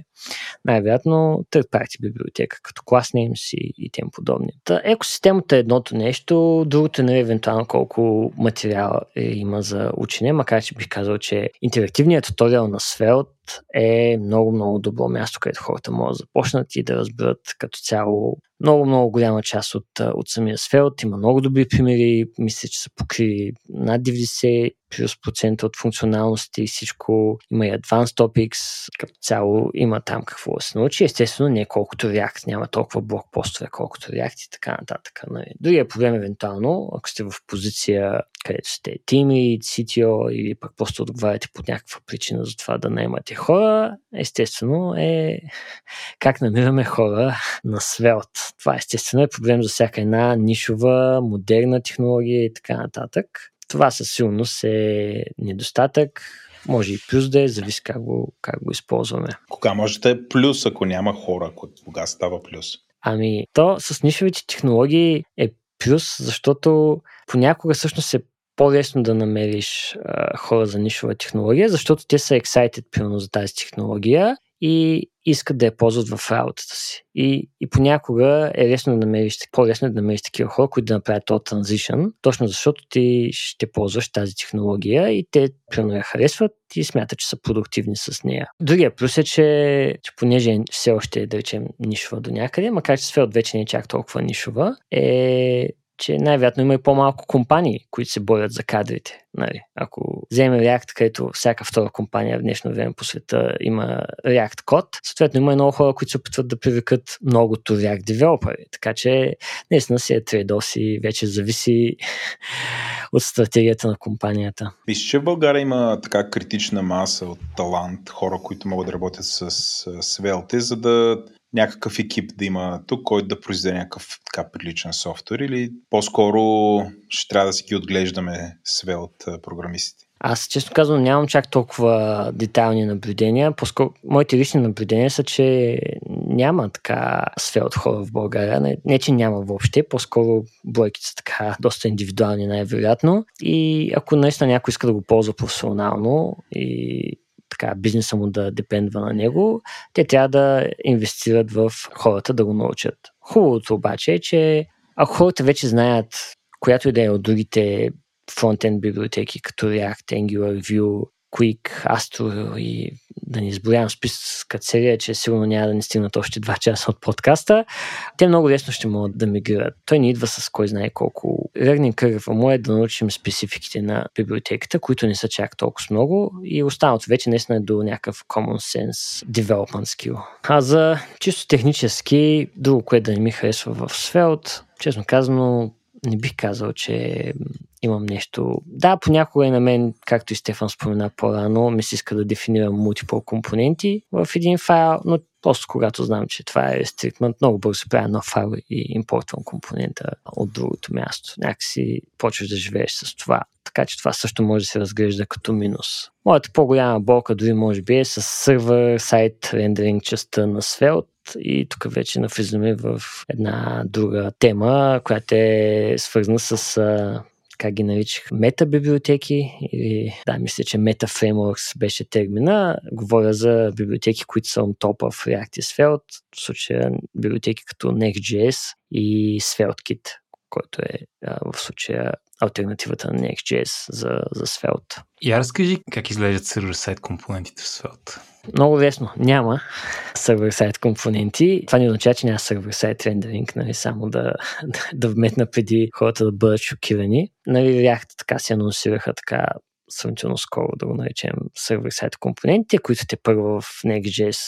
най-вероятно party библиотека, като клас names и, и тем подобни. Та, екосистемата е едното нещо, другото е нали, евентуално колко материал е, има за учене, макар че бих казал, че интерактивният туториал на Svelte е много, много добро място, където хората могат да започнат и да разберат като цяло много, много голяма част от, от самия сфелт. Има много добри примери. Мисля, че са покри над 90 плюс процента от функционалности и всичко. Има и Advanced Topics. Като цяло има там какво да се научи. Естествено, не колкото React. Няма толкова блокпостове, колкото React и така нататък. Нали. Другия проблем, евентуално, ако сте в позиция, където сте lead, CTO или пък просто отговаряте под някаква причина за това да наемате хора, естествено е как намираме хора на Svelte това естествено е проблем за всяка една нишова, модерна технология и така нататък. Това със сигурност е недостатък. Може и плюс да е, зависи как го, как го използваме. Кога може да е плюс, ако няма хора? Кога става плюс? Ами, то с нишовите технологии е плюс, защото понякога всъщност е по-лесно да намериш а, хора за нишова технология, защото те са excited примерно за тази технология и искат да я ползват в работата си. И, и понякога е лесно да намериш, по-лесно е да намериш такива хора, които да направят този транзишън, точно защото ти ще ползваш тази технология и те примерно я харесват и смятат, че са продуктивни с нея. Другия плюс е, че, че понеже все още е, да речем, нишова до някъде, макар че сфера вече не е чак толкова нишова, е че най-вероятно има и по-малко компании, които се борят за кадрите. Нали? Ако вземем React, където всяка втора компания в днешно време по света има React код, съответно има и много хора, които се опитват да привлекат многото React девелопери. Така че наистина си е трейдос и вече зависи от стратегията на компанията. Виж, че в България има така критична маса от талант, хора, които могат да работят с Svelte, за да някакъв екип да има тук, който да произведе някакъв така приличен софтуер или по-скоро ще трябва да си ги отглеждаме све от програмистите? Аз често казвам нямам чак толкова детайлни наблюдения. По-скоро моите лични наблюдения са, че няма така сфера от хора в България. Не, не, че няма въобще, по-скоро бройките са така доста индивидуални най-вероятно. И ако наистина някой иска да го ползва професионално и така, бизнеса му да депендва на него, те трябва да инвестират в хората да го научат. Хубавото обаче е, че ако хората вече знаят която и да е от другите фронтенд библиотеки, като React, Angular, Vue, Quick, Astro и да не изброявам списъка серия, че сигурно няма да ни стигнат още 2 часа от подкаста, те много лесно ще могат да мигрират. Той не идва с кой знае колко. Learning curve му е да научим спецификите на библиотеката, които не са чак толкова много и останалото вече наистина е до някакъв common sense development skill. А за чисто технически, друго, което да не ми харесва в Svelte, честно казано, не бих казал, че имам нещо. Да, понякога и на мен, както и Стефан спомена по-рано, ми се иска да дефинирам мултипл компоненти в един файл, но просто когато знам, че това е стрикмент, много бързо правя нов файл и импортвам компонента от другото място. Някакси почваш да живееш с това. Така че това също може да се разглежда като минус. Моята по-голяма болка дори може би е с сервер, сайт, рендеринг частта на Svelte, и тук вече навлизаме в една друга тема, която е свързана с как ги наричах, мета библиотеки или да, мисля, че frameworks беше термина. Говоря за библиотеки, които са on top of React и Svelte, в случая библиотеки като Next.js и SvelteKit, който е а, в случая альтернативата на Next.js за, за Svelte. Я разкажи как изглеждат сервер-сайт компонентите в Svelte. Много лесно. Няма сервер-сайт компоненти. Това не означава, че няма сервер-сайт рендеринг, нали, само да, да, да вметна преди хората да бъдат шокирани. Нали, React така се анонсираха така сравнително скоро, да го наречем сервер-сайт компонентите, които те първо в Next.js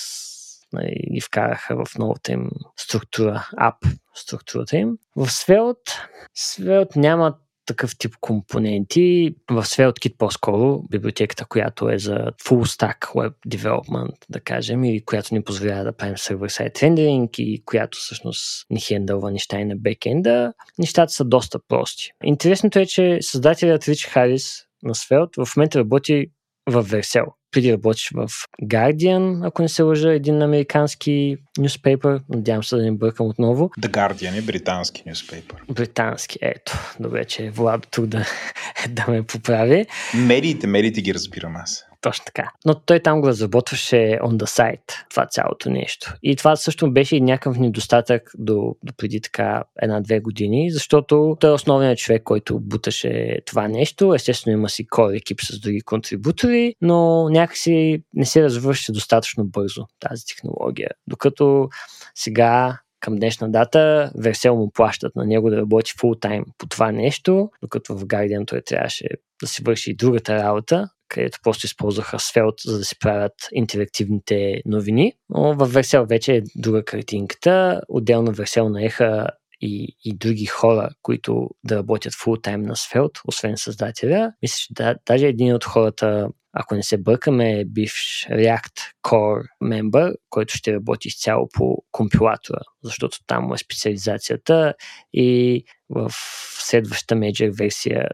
нали, ги вкараха в новата им структура, ап структурата им. В Svelte, Svelte няма такъв тип компоненти. В SvelteKit по-скоро, библиотеката, която е за full stack web development, да кажем, и която ни позволява да правим сервер-сайт рендеринг и която всъщност ни хендълва неща и на бекенда, нещата са доста прости. Интересното е, че създателят Рич Харис на Svelte в момента работи в Vercel преди работиш в Guardian, ако не се лъжа, един американски нюспейпер. Надявам се да не бъркам отново. The Guardian е британски нюспейпер. Британски, ето. Добре, че Владо тук да, да ме поправи. Медиите, медиите ги разбирам аз. Точно така. Но той там го разработваше on the site, това цялото нещо. И това също беше и някакъв недостатък до, до преди така една-две години, защото той е основният човек, който буташе това нещо. Естествено има си кор екип с други контрибутори, но някакси не се развърши достатъчно бързо тази технология. Докато сега към днешна дата Версел му плащат на него да работи фул тайм по това нещо, докато в Guardian той трябваше да си върши и другата работа, където просто използваха Svelte, за да си правят интерактивните новини. Но в Vercel вече е друга картинката. Отделно Vercel наеха и, и други хора, които да работят фултайм на Svelte, освен създателя. Мисля, че да, даже един от хората, ако не се бъркаме, е бивш React Core member, който ще работи изцяло по компилатора, защото там е специализацията и в следващата major версия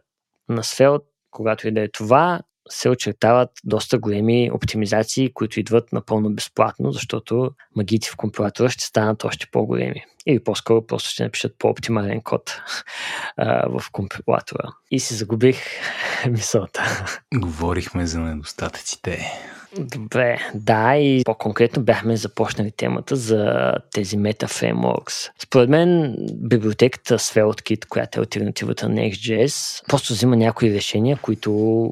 на Svelte когато и да е това, се очертават доста големи оптимизации, които идват напълно безплатно, защото магите в компилатора ще станат още по-големи. Или по-скоро просто ще напишат по-оптимален код а, в компилатора. И си загубих мисълта. Говорихме за недостатъците. Добре, да, и по-конкретно бяхме започнали темата за тези мета фреймворкс. Според мен библиотеката SvelteKit, която е альтернативата на XJS, просто взима някои решения, които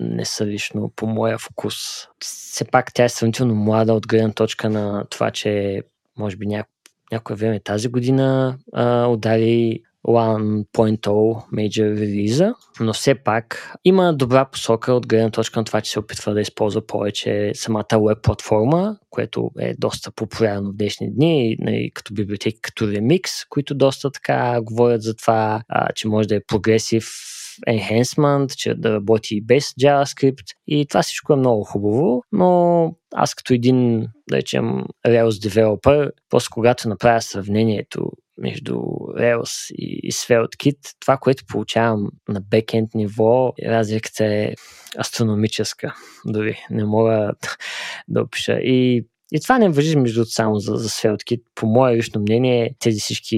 не са лично по моя вкус. Все пак тя е сравнително млада от гледна точка на това, че може би няко, някое време тази година а, удари 1.0 Major релиза, но все пак има добра посока от гледна точка на това, че се опитва да използва повече самата веб платформа, което е доста популярно в днешни дни, нали, като библиотеки, като Remix, които доста така говорят за това, а, че може да е прогресив enhancement, че да работи без JavaScript и това всичко е много хубаво, но аз като един, да речем, Rails developer, просто когато направя сравнението между Rails и, SvelteKit, това, което получавам на бекенд ниво, разликата е астрономическа. Дори не мога да опиша. И и това не въжи между само за, за SvelteKit. По мое лично мнение, тези всички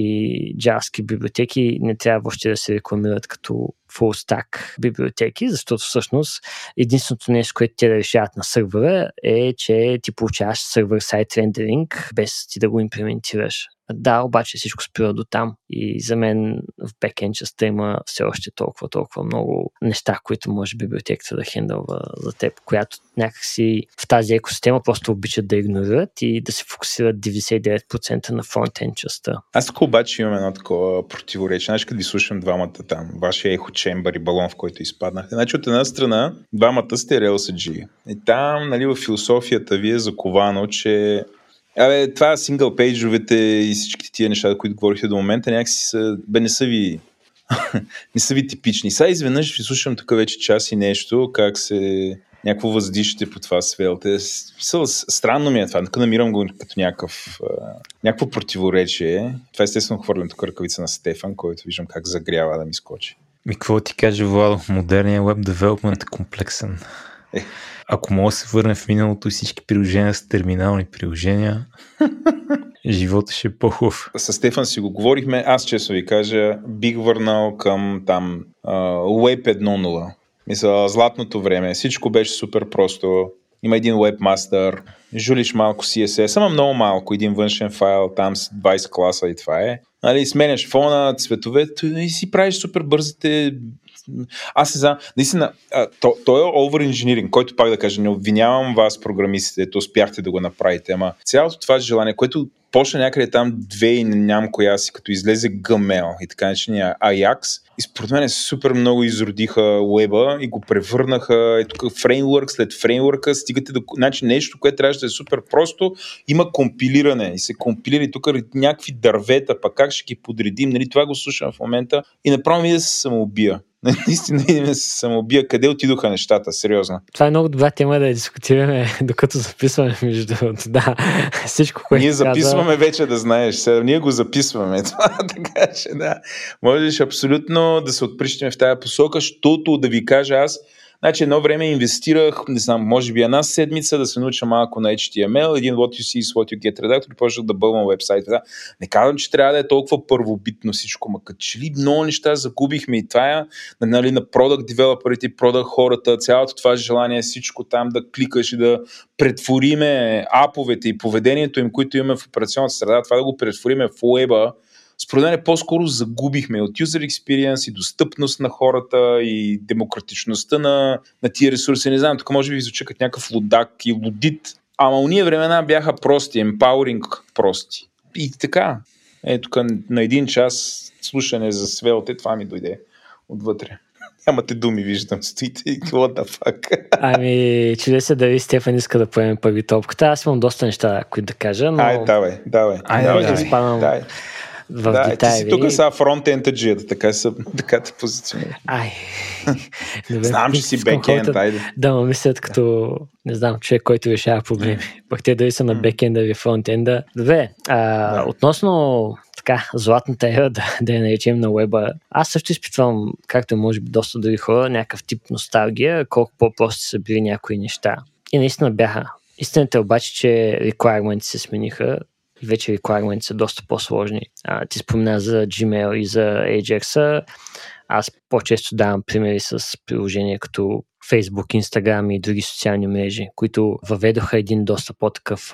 JavaScript библиотеки не трябва въобще да се рекламират като full stack библиотеки, защото всъщност единственото нещо, което те да решават на сървъра е, че ти получаваш сервер сайт рендеринг без ти да го имплементираш. Да, обаче всичко спира до там. И за мен в бекенд частта има все още толкова, толкова много неща, които може библиотеката да хендълва за теб, която някакси в тази екосистема просто обичат да игнорират и да се фокусират 99% на фронтен частта. Аз тук обаче имам едно такова противоречие. Значи, като ви слушам двамата там, вашия ехо чембър и балон, в който изпаднахте. Значи, от една страна, двамата сте RLSG. И там, нали, в философията ви е заковано, че Абе, това сингъл пейджовете и всички тия неща, които говорихте до момента, някакси са, бе, не са ви, не са ви типични. Сега изведнъж ви слушам тук вече час и нещо, как се някакво въздишате по това свелте. Странно ми е това. Тук намирам го като някакъв, някакво противоречие. Това естествено хвърлям тук ръкавица на Стефан, който виждам как загрява да ми скочи. Ми какво ти каже, Владо? Модерният веб девелопмент е комплексен. Е. Ако мога да се върне в миналото и всички приложения с терминални приложения, живота ще е по-хубав. С Стефан си го говорихме. Аз често ви кажа, бих върнал към там uh, Web 1.0. Мисля, златното време. Всичко беше супер просто. Има един webmaster, жулиш малко CSS, само много малко, един външен файл, там с 20 класа и това е. Нали, сменяш фона, цветовете и си правиш супер бързите аз не знам, наистина, то, то е over engineering, който пак да кажа, не обвинявам вас, програмистите, то успяхте да го направите, ама цялото това желание, което почна някъде там две и нямам коя си, като излезе Gmail и така начиния Ajax. И според мен супер много изродиха уеба и го превърнаха е тук фреймворк след фреймворка, стигате до значи, нещо, което трябваше да е супер просто, има компилиране и се компилира и тук някакви дървета, пък как ще ги подредим, нали, това го слушам в момента и направо ми да се самоубия. Наистина да се самоубия. Къде отидоха нещата, сериозно? Това е много добра тема да я дискутираме, докато записваме, между другото. Да, всичко, което Ние записваме каза... вече, да знаеш. Сега, ние го записваме. Това, така че да. Можеш абсолютно да се отприщаме в тази посока, защото да ви кажа аз, Значи едно време инвестирах, не знам, може би една седмица да се науча малко на HTML, един what you see is what you get редактор и почнах да бълвам вебсайта. Да. Не казвам, че трябва да е толкова първобитно всичко, ма като че ли много неща загубихме и това е нали, на product developerите, product хората, цялото това желание всичко там да кликаш и да претвориме аповете и поведението им, които имаме в операционната среда, това да го претвориме в уеба, според мен по-скоро загубихме от user experience и достъпност на хората и демократичността на, на тия ресурси. Не знам, тук може би ви звучи като някакъв лудак и лудит, ама уния времена бяха прости, empowering прости. И така, е тук на един час слушане за свелте, това ми дойде отвътре. Нямате думи, виждам. Стоите и what the fuck. Ами, чуде се дали Стефан иска да поеме първи топката. Аз имам доста неща, които да кажа, но... Ай, давай, давай. Ай, давай, давай. давай. В да, детайли. Ти си тук са фронтендаджията, така, са, така те позиционира. Ай. Добре, Знам, че си бекенд, айде. Да, ме мислят като, не знам, човек, който решава проблеми. Пък те дали са на бекенда или фронтенда. Добре, а, да. относно така, златната ера, да, да я наречем на веба. Аз също изпитвам, както може би доста други хора, някакъв тип носталгия, колко по-прости са били някои неща. И наистина бяха. Истината е обаче, че requirements се смениха вече requirements са доста по-сложни. А, ти спомена за Gmail и за Ajax. Аз по-често давам примери с приложения като Facebook, Instagram и други социални мрежи, които въведоха един доста по-такъв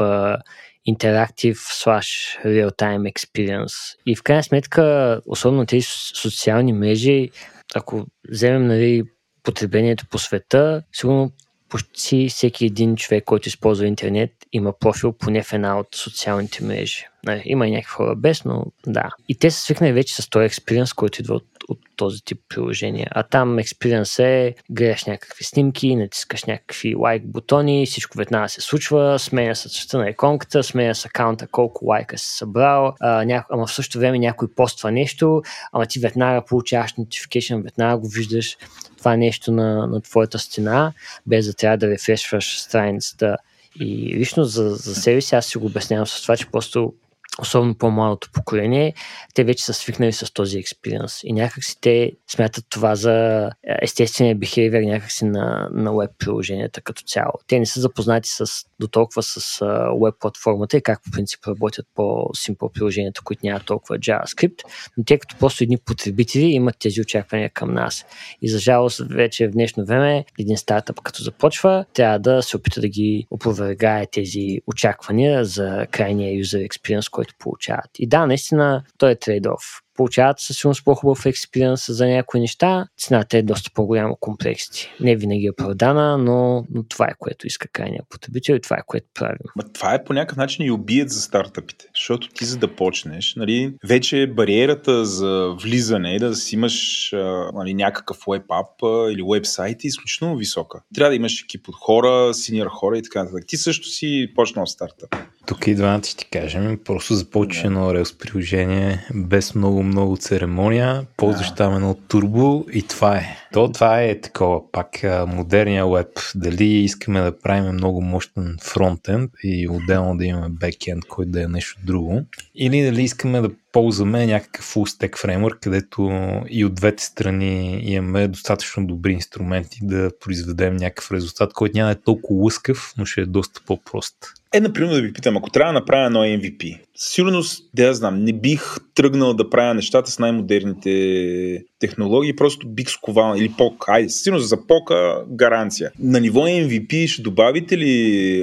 интерактив slash real-time experience. И в крайна сметка, особено тези социални мрежи, ако вземем нали, потреблението по света, сигурно почти всеки един човек, който използва интернет, има профил поне в една от социалните мрежи. Нали, има и някакви хора без, но да. И те са свикнали вече с този експириенс, който идва от, от този тип приложения. А там експириенс е, гледаш някакви снимки, натискаш някакви лайк бутони, всичко веднага се случва, сменя се цвета на иконката, сменя с акаунта колко лайка си събрал, а, ня... ама в същото време някой поства нещо, ама ти веднага получаваш notification, веднага го виждаш това нещо на, на твоята стена, без да трябва да рефрешваш страницата. И лично за, за себе си аз си го обяснявам с това, че просто особено по-малото поколение, те вече са свикнали с този експириенс и някакси те смятат това за е, естествения бихейвер някакси на, на веб приложенията като цяло. Те не са запознати с, до толкова с веб платформата и как по принцип работят по-симпл приложенията, които нямат толкова JavaScript, но те като просто едни потребители имат тези очаквания към нас. И за жалост вече в днешно време един стартъп като започва, трябва да се опита да ги опровергае тези очаквания за крайния юзер експириенс, който получават. И да, наистина, той е трейд-оф получават със сигурност по-хубав експириенс за някои неща. Цената е доста по-голяма комплексити. Не винаги е оправдана, но, но това е което иска крайния потребител и това е което правим. Ма това е по някакъв начин и убият за стартъпите. Защото ти за да почнеш, нали, вече бариерата за влизане да си имаш нали, някакъв веб ап или вебсайт е изключително висока. Трябва да имаш екип от хора, синьор хора и така нататък. Ти също си почнал стартъп. Тук и двамата ще ти кажем. Просто започва едно Rails приложение без много много церемония, ползваш там едно турбо и това е. То това е такова пак модерния веб. Дали искаме да правим много мощен фронтенд и отделно да имаме бекенд, който да е нещо друго. Или дали искаме да ползваме някакъв full stack фреймворк, където и от двете страни имаме достатъчно добри инструменти да произведем някакъв резултат, който няма да е толкова лъскав, но ще е доста по-прост. Е, например, да ви питам, ако трябва да направя едно MVP, сигурност, да я знам, не бих тръгнал да правя нещата с най-модерните технологии, просто бих сковал, или пок, айде, сигурно за пока гаранция. На ниво MVP ще добавите ли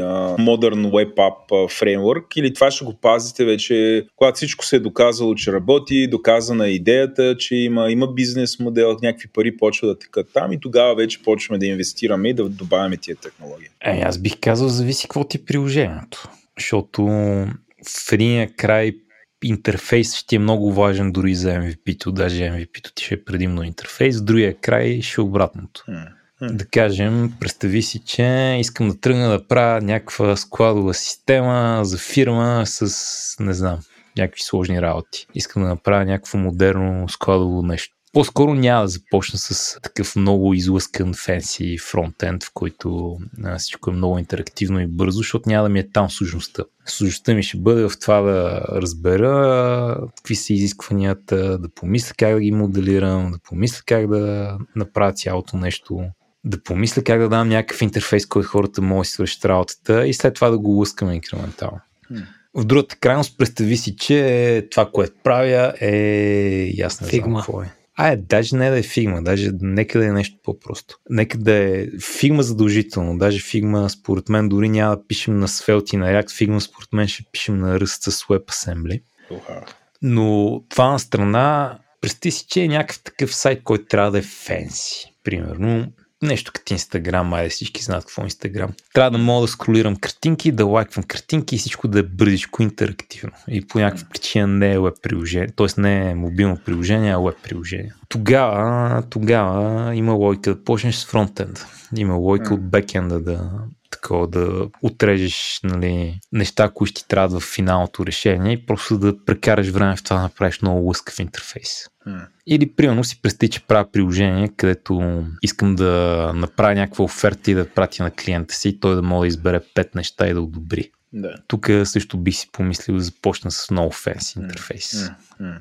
uh, Modern Web App Framework или това ще го пазите вече, когато всичко се е доказало, че работи, доказана е идеята, че има, има бизнес модел, някакви пари почва да текат там и тогава вече почваме да инвестираме и да добавяме тия технологии. Е, аз бих казал, зависи какво ти е приложението. Защото в един край интерфейс ще е много важен дори за MVP-то, даже MVP-то ти ще е предимно интерфейс, другия край ще е обратното. Да кажем, представи си, че искам да тръгна да правя някаква складова система за фирма с, не знам, някакви сложни работи. Искам да направя някакво модерно складово нещо. По-скоро няма да започна с такъв много излъскан фенси фронтенд, в който а, всичко е много интерактивно и бързо, защото няма да ми е там сложността. Сложността ми ще бъде в това да разбера какви са изискванията, да помисля как да ги моделирам, да помисля как да направя цялото нещо, да помисля как да дам някакъв интерфейс, който хората могат да свършат работата и след това да го лъскаме инкрементално. В другата крайност представи си, че това, което правя е ясно. Фигма. Какво е. А, е, даже не да е фигма, даже нека да е нещо по-просто. Нека да е фигма задължително, даже фигма според мен дори няма да пишем на Svelte и на React, фигма според мен ще пишем на Rust с WebAssembly. Но това на страна, представи си, че е някакъв такъв сайт, който трябва да е фенси. Примерно, нещо като Инстаграм, айде всички знаят какво е Инстаграм. Трябва да мога да скролирам картинки, да лайквам картинки и всичко да е бързичко интерактивно. И по някаква причина не е веб приложение, т.е. не е мобилно приложение, а веб приложение. Тогава, тогава има логика да почнеш с фронтенд. Има логика от бекенда да, такова да отрежеш нали, неща, които ти трябват в финалното решение и просто да прекараш време в това да направиш много лъскав интерфейс. Или, примерно, си представи, че правя приложение, където искам да направя някаква оферта и да пратя на клиента си и той да може да избере пет неща и да одобри. Да. Тук също бих си помислил да започна с много фенси интерфейс.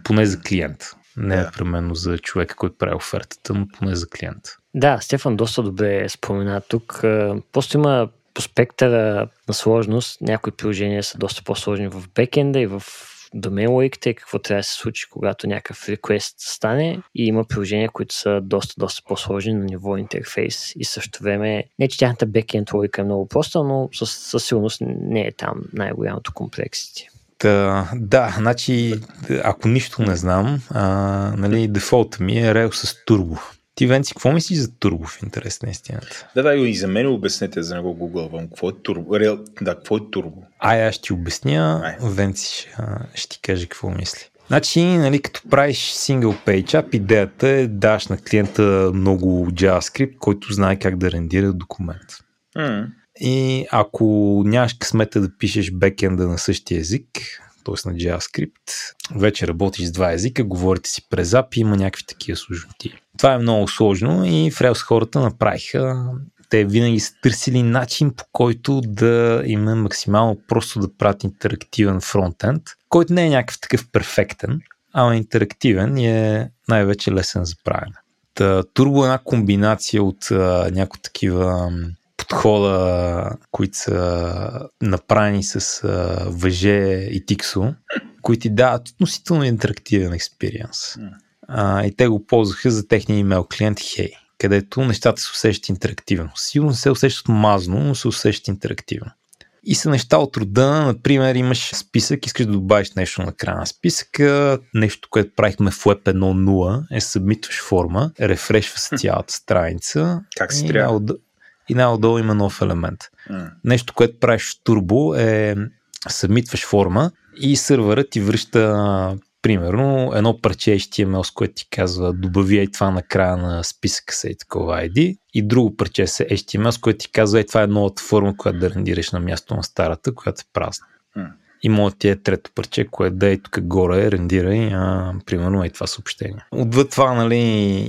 Поне за клиент. Не Да. непременно за човека, който прави офертата, но поне за клиент. Да, Стефан доста добре спомена тук. А, Просто има по спектъра на сложност. Някои приложения са доста по-сложни в бекенда и в домен логиката и какво трябва да се случи, когато някакъв реквест стане. И има приложения, които са доста, доста по-сложни на ниво интерфейс. И също време, не че тяхната бекенд логика е много проста, но със, със сигурност не е там най-голямото комплексити. Та, да, значи, ако нищо не знам, а, нали, дефолта ми е Rails с турбо. Ти, Венци, какво мислиш за турбо в интерес на истината? Да, да, и за мен обяснете, за да го гугълвам. Какво е турбо? Реал... Да, какво е турбо? Ай, аз ще ти обясня, Ай. Венци ще, ще ти каже какво мисли. Значи, нали, като правиш single page app, идеята е да даш на клиента много JavaScript, който знае как да рендира документ. М. И ако нямаш късмета да пишеш бекенда на същия език, т.е. на JavaScript, вече работиш с два езика, говорите си през API, има някакви такива сложности. Това е много сложно и в Rails хората направиха те винаги са търсили начин по който да им е максимално просто да правят интерактивен фронтенд, който не е някакъв такъв перфектен, ама интерактивен и е най-вече лесен за правене. Та, Turbo е една комбинация от а, някои такива подхода, които са направени с а, въже и тиксо, които ти дават относително интерактивен експириенс. А, и те го ползваха за техния имейл клиент Hey, където нещата се усещат интерактивно. Сигурно се усещат мазно, но се усещат интерактивно. И са неща от рода, например, имаш списък, искаш да добавиш нещо на края на списъка, нещо, което правихме в Web 1.0 е събмитваш форма, рефрешва се цялата страница Как и трябва? и най-отдолу има нов елемент. М. Нещо, което правиш в Turbo е събмитваш форма и сървърът ти връща примерно едно парче HTML, с което ти казва добави ей това на края на списъка се и такова ID и друго парче се HTML, с което ти казва ей това е новата форма, която да рендираш на място на старата, която е празна. М. И може ти е трето парче, което да е тук горе, рендирай, а, примерно е това съобщение. Отвъд това, нали,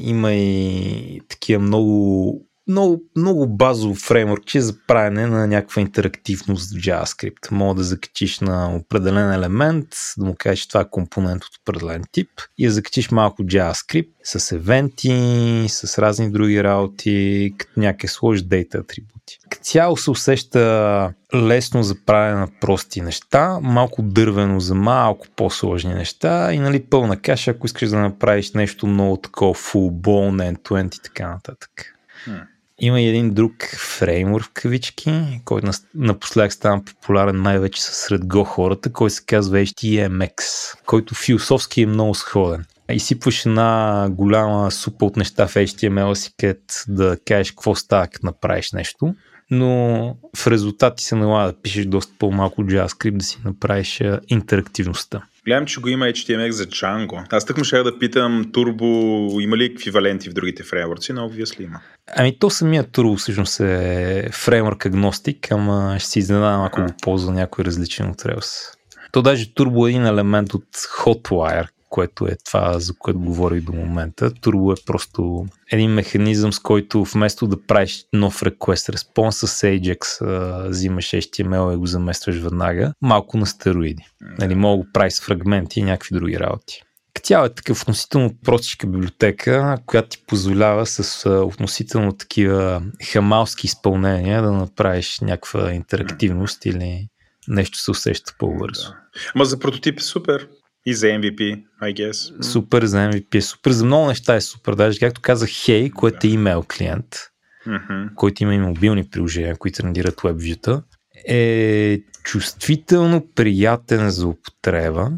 има и такива много много, много базово фреймворк, за правене на някаква интерактивност в JavaScript. Мога да закачиш на определен елемент, да му кажеш че това е компонент от определен тип и да закачиш малко JavaScript с евенти, с разни други работи, като някакъв сложиш дейта атрибути. Като цяло се усеща лесно за правене на прости неща, малко дървено за малко по-сложни неща и нали пълна каша, ако искаш да направиш нещо много такова full blown end-to-end и така нататък. М. Има и един друг фреймворк в кавички, който напоследък стана популярен най-вече сред Go хората, който се казва HTMX, който философски е много сходен. Изсипваш една голяма супа от неща в HTML си, да кажеш какво става, като направиш нещо. но в резултати се налага да пишеш доста по-малко JavaScript, да си направиш интерактивността. Гледам, че го има HTML за Django. Аз тък му ще да питам Turbo има ли еквиваленти в другите фреймворци, но obviously има. Ами то самият Turbo всъщност е фреймворк агностик, ама ще си изненадам ако го ползва някой различен от Rails. То даже Turbo е един елемент от Hotwire, което е това, за което говорих до момента. Turbo е просто един механизъм, с който вместо да правиш нов request response с Ajax, взимаш HTML и го заместваш веднага, малко на стероиди. Нали, мога да го правиш с фрагменти и някакви други работи. Тя е такъв относително простичка библиотека, която ти позволява с относително такива хамалски изпълнения да направиш някаква интерактивност или нещо се усеща по-бързо. Да. Ама за прототип е супер. И за MVP, I guess. Супер за MVP, е супер. За много неща е супер. Даже както казах, Hey, което е имейл клиент, mm-hmm. който има и мобилни приложения, които рендират WebView-та, е чувствително приятен за употреба,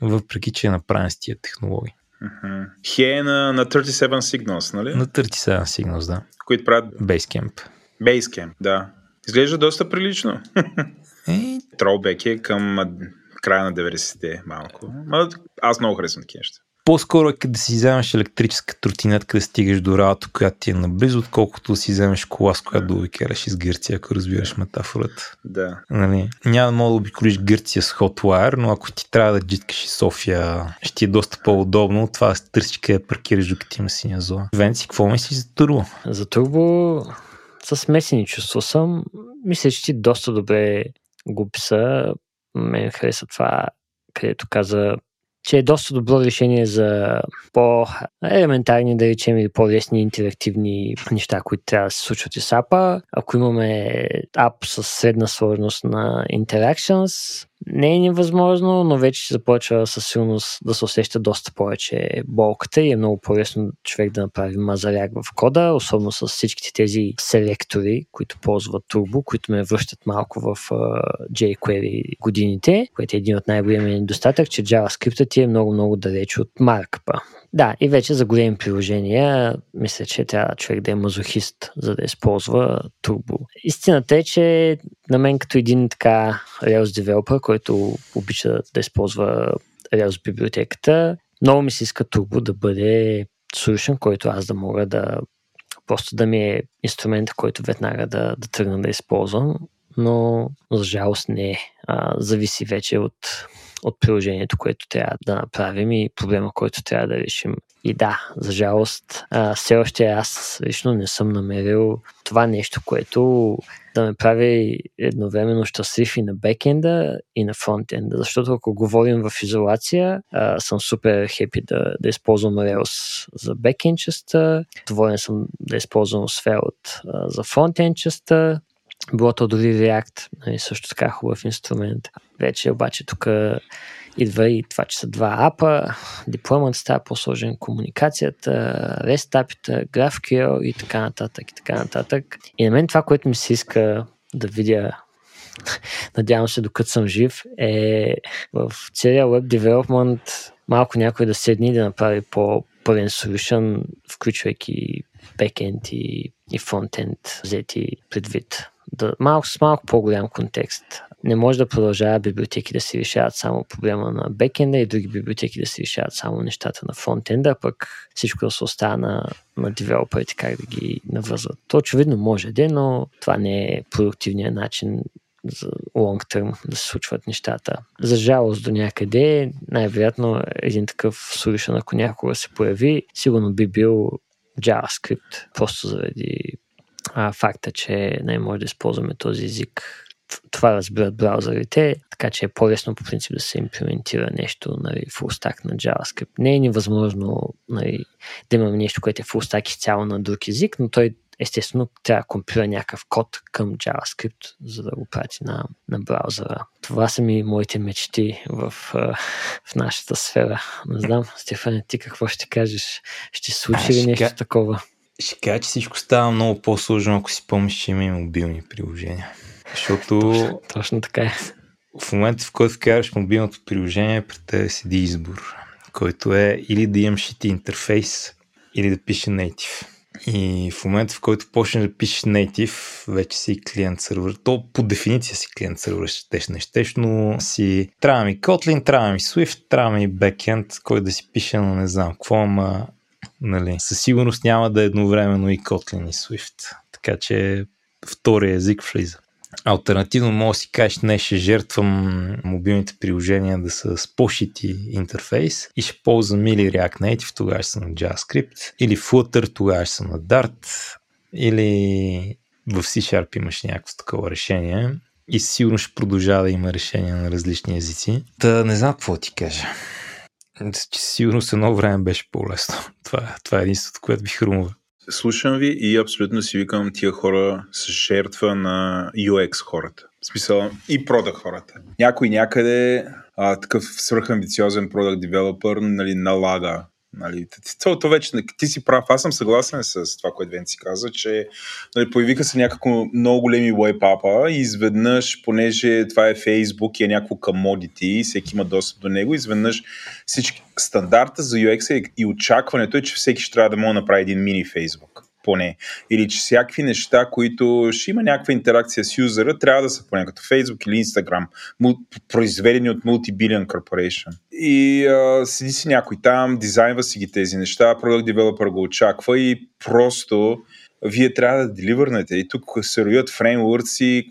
въпреки че е направен с тия технологии. Mm-hmm. Hey е на, на 37 Signals, нали? На 37 Signals, да. Които правят... Basecamp. Basecamp, да. Изглежда доста прилично. Е... Тролбек е към края на 90-те малко. Ма, аз много харесвам такива неща. По-скоро е като да си вземеш електрическа тротинетка да стигаш до работа, която ти е наблизо, отколкото да си вземеш кола, с която да обикераш из Гърция, ако разбираш метафората. Да. Нали? Няма да мога да обиколиш Гърция с Hotwire, но ако ти трябва да джиткаш и София, ще ти е доста по-удобно. Това да търсиш къде паркираш, докато има синя зона. Венци, какво мислиш за турбо? За турбо с смесени чувства съм. Мисля, че ти доста добре го писа мен хареса това, където каза, че е доста добро решение за по-елементарни, да речем, или по-лесни интерактивни неща, които трябва да се случват и с апа. Ако имаме ап с средна сложност на interactions, не е невъзможно, но вече започва със силност да се усеща доста повече болката и е много по-лесно човек да направи мазаряк в кода, особено с всичките тези селектори, които ползват Turbo, които ме връщат малко в uh, jQuery годините, което е един от най-големия недостатък, че JavaScript ти е много-много далеч от маркъпа. Да, и вече за големи приложения, мисля, че трябва човек да е мазохист, за да използва Turbo. Истината е, че на мен като един така Rails developer, който обича да използва Rails библиотеката, много ми се иска Turbo да бъде solution, който аз да мога да просто да ми е инструмент, който веднага да, да тръгна да използвам, но за жалост не. А, зависи вече от от приложението, което трябва да направим и проблема, който трябва да решим. И да, за жалост, а, все още аз лично не съм намерил това нещо, което да ме прави едновременно щастлив и на бекенда, и на фронтенда. Защото ако говорим в изолация, а, съм супер хепи да, да използвам Rails за бекенд частта, доволен съм да използвам Svelte за фронтенд частта, било то дори React, нали, също така хубав инструмент. Вече обаче тук идва и това, че са два апа, дипломът става по-сложен, комуникацията, REST апита, GraphQL и така нататък и така нататък. И на мен това, което ми се иска да видя надявам се докато съм жив, е в целия web development малко някой да седне и да направи по-пълен solution, включвайки бекенд и, и фронтенд взети предвид да, малко с малко по-голям контекст. Не може да продължава библиотеки да се решават само проблема на бекенда и други библиотеки да се решават само нещата на фронтенда, пък всичко да се остава на, на девелоперите как да ги навързват. То очевидно може да, но това не е продуктивният начин за long term да се случват нещата. За жалост до някъде, най-вероятно един такъв solution, ако някога се появи, сигурно би бил JavaScript, просто заради а, факта, че не може да използваме този език. Това разбират браузърите, така че е по-лесно по принцип да се имплементира нещо нали, full stack на JavaScript. Не е невъзможно нали, да имаме нещо, което е full stack изцяло на друг език, но той естествено трябва да компилира някакъв код към JavaScript, за да го прати на, на браузъра. Това са ми моите мечти в, в нашата сфера. Не знам, Стефан, ти какво ще кажеш? Ще случи ли нещо такова? Ще кажа, че всичко става много по-сложно, ако си помниш, че има и мобилни приложения. Защото... Точно, точно така е. В момента, в който вкараш мобилното приложение, пред тебе седи избор, който е или да имаш и интерфейс, или да пише native. И в момента, в който почнеш да пишеш native, вече си клиент сервер. То по дефиниция си клиент сервер, щеш не щеш, но си трябва ми Kotlin, трябва ми Swift, трябва ми backend, кой да си пише, но не знам какво, ама нали, със сигурност няма да е едновременно и Kotlin и Swift. Така че втория език влиза. Альтернативно може да си кажеш, не ще жертвам мобилните приложения да са с по-шити интерфейс и ще ползвам или React Native, тогава ще съм на JavaScript, или Flutter, тогава ще съм на Dart, или в C-Sharp имаш някакво такова решение и сигурно ще продължава да има решения на различни езици. Та не знам какво ти кажа. Сигурно с едно време беше по-лесно. Това, това е единството, което би хрумва. Слушам ви и абсолютно си викам тия хора с жертва на UX хората. В смисъл и продакт хората. Някой някъде а, такъв свръхамбициозен продакт девелопър нали, налага Нали, то, то вече ти си прав. Аз съм съгласен с това, което Венци каза, че нали, появиха се някакво много големи уейпапа и изведнъж, понеже това е Фейсбук и е някакво commodity, всеки има достъп до него, изведнъж всички стандарта за UX и очакването е, че всеки ще трябва да може да направи един мини Фейсбук поне. Или че всякакви неща, които ще има някаква интеракция с юзера, трябва да са поне като Facebook или Instagram, произведени от Multibillion Corporation. И а, седи си някой там, дизайнва си ги тези неща, Product Developer го очаква и просто вие трябва да деливърнете. И тук се роят фреймворци,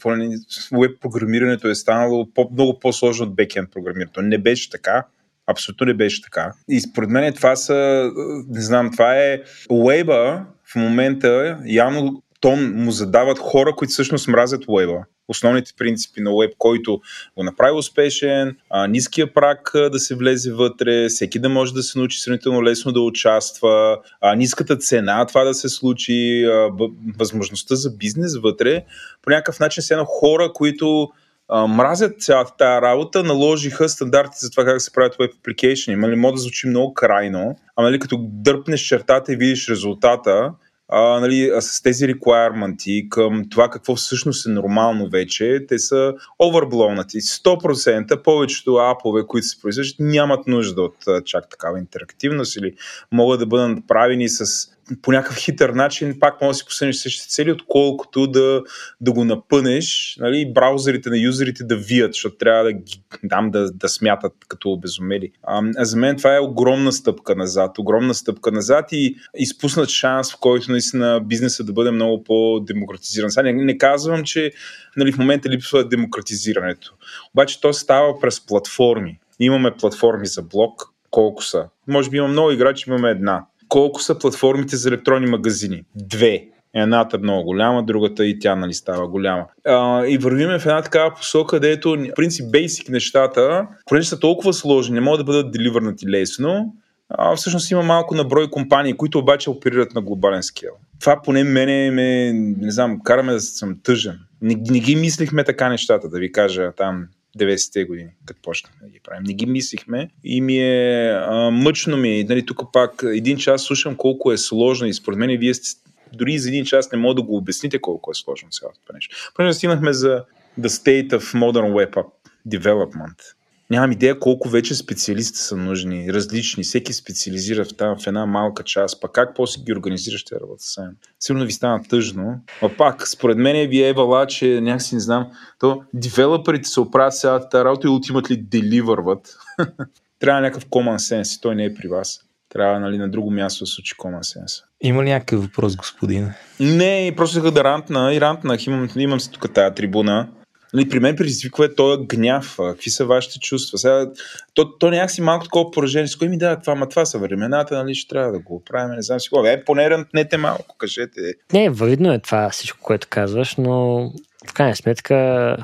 веб програмирането е станало по, много по-сложно от бекенд програмирането. Не беше така. Абсолютно не беше така. И според мен това са, не знам, това е уеба в момента явно тон му задават хора, които всъщност мразят уеба. Основните принципи на уеб, който го направи успешен, а, ниския прак да се влезе вътре, всеки да може да се научи сравнително лесно да участва, а, ниската цена това да се случи, а, възможността за бизнес вътре. По някакъв начин са едно хора, които мразят цялата тази работа, наложиха стандарти за това как се правят web application. Нали, може да звучи много крайно, а нали, като дърпнеш чертата и видиш резултата, а, нали, с тези requirements към това какво всъщност е нормално вече, те са overblownати. 100% повечето апове, които се произвеждат, нямат нужда от чак такава интерактивност или могат да бъдат правени с по някакъв хитър начин пак може да си постигнеш същите цели, отколкото да, да го напънеш нали, браузърите на юзерите да вият, защото трябва да ги дам да, да смятат като обезумели. А, за мен това е огромна стъпка назад, огромна стъпка назад и изпуснат шанс, в който наистина бизнеса да бъде много по-демократизиран. Сега не, не казвам, че нали, в момента липсва демократизирането. Обаче то става през платформи. Имаме платформи за блог, колко са? Може би има много играчи, имаме една колко са платформите за електронни магазини? Две. Едната много голяма, другата и тя нали, става голяма. А, и вървиме в една такава посока, където, в принцип, бейсик нещата, понеже са толкова сложни, не могат да бъдат деливърнати лесно, а, всъщност има малко на брой компании, които обаче оперират на глобален скел. Това поне мене ме, не знам, караме да съм тъжен. Не, не ги мислихме така нещата, да ви кажа там 90-те години, като почнахме да ги правим. Не ги мислихме и ми е а, мъчно ми. Нали, тук пак един час слушам колко е сложно и според мен вие сте, дори за един час не мога да го обясните колко е сложно цялото нещо. Понеже стигнахме за The State of Modern Web App Development нямам идея колко вече специалисти са нужни, различни, всеки специализира в, там, в една малка част, пък как после ги организираш ще работа сам. Сигурно ви стана тъжно, а пак, според мен ви е вала, че някакси не знам, то девелоперите се оправят цялата работа и ултимат ли деливърват. Трябва някакъв common sense и той не е при вас. Трябва нали, на друго място да случи common sense. Има ли някакъв въпрос, господин? Не, просто да рантна и рантнах. Имам, имам си тук тази трибуна Нали, при мен предизвиква е този гняв. Какви са вашите чувства? Сега, то, то някакси малко такова поражение. С кой ми да, това, ма това са времената, нали, ще трябва да го оправим, не знам си какво. Е, поне рънтнете малко, кажете. Не, валидно е това всичко, което казваш, но в крайна сметка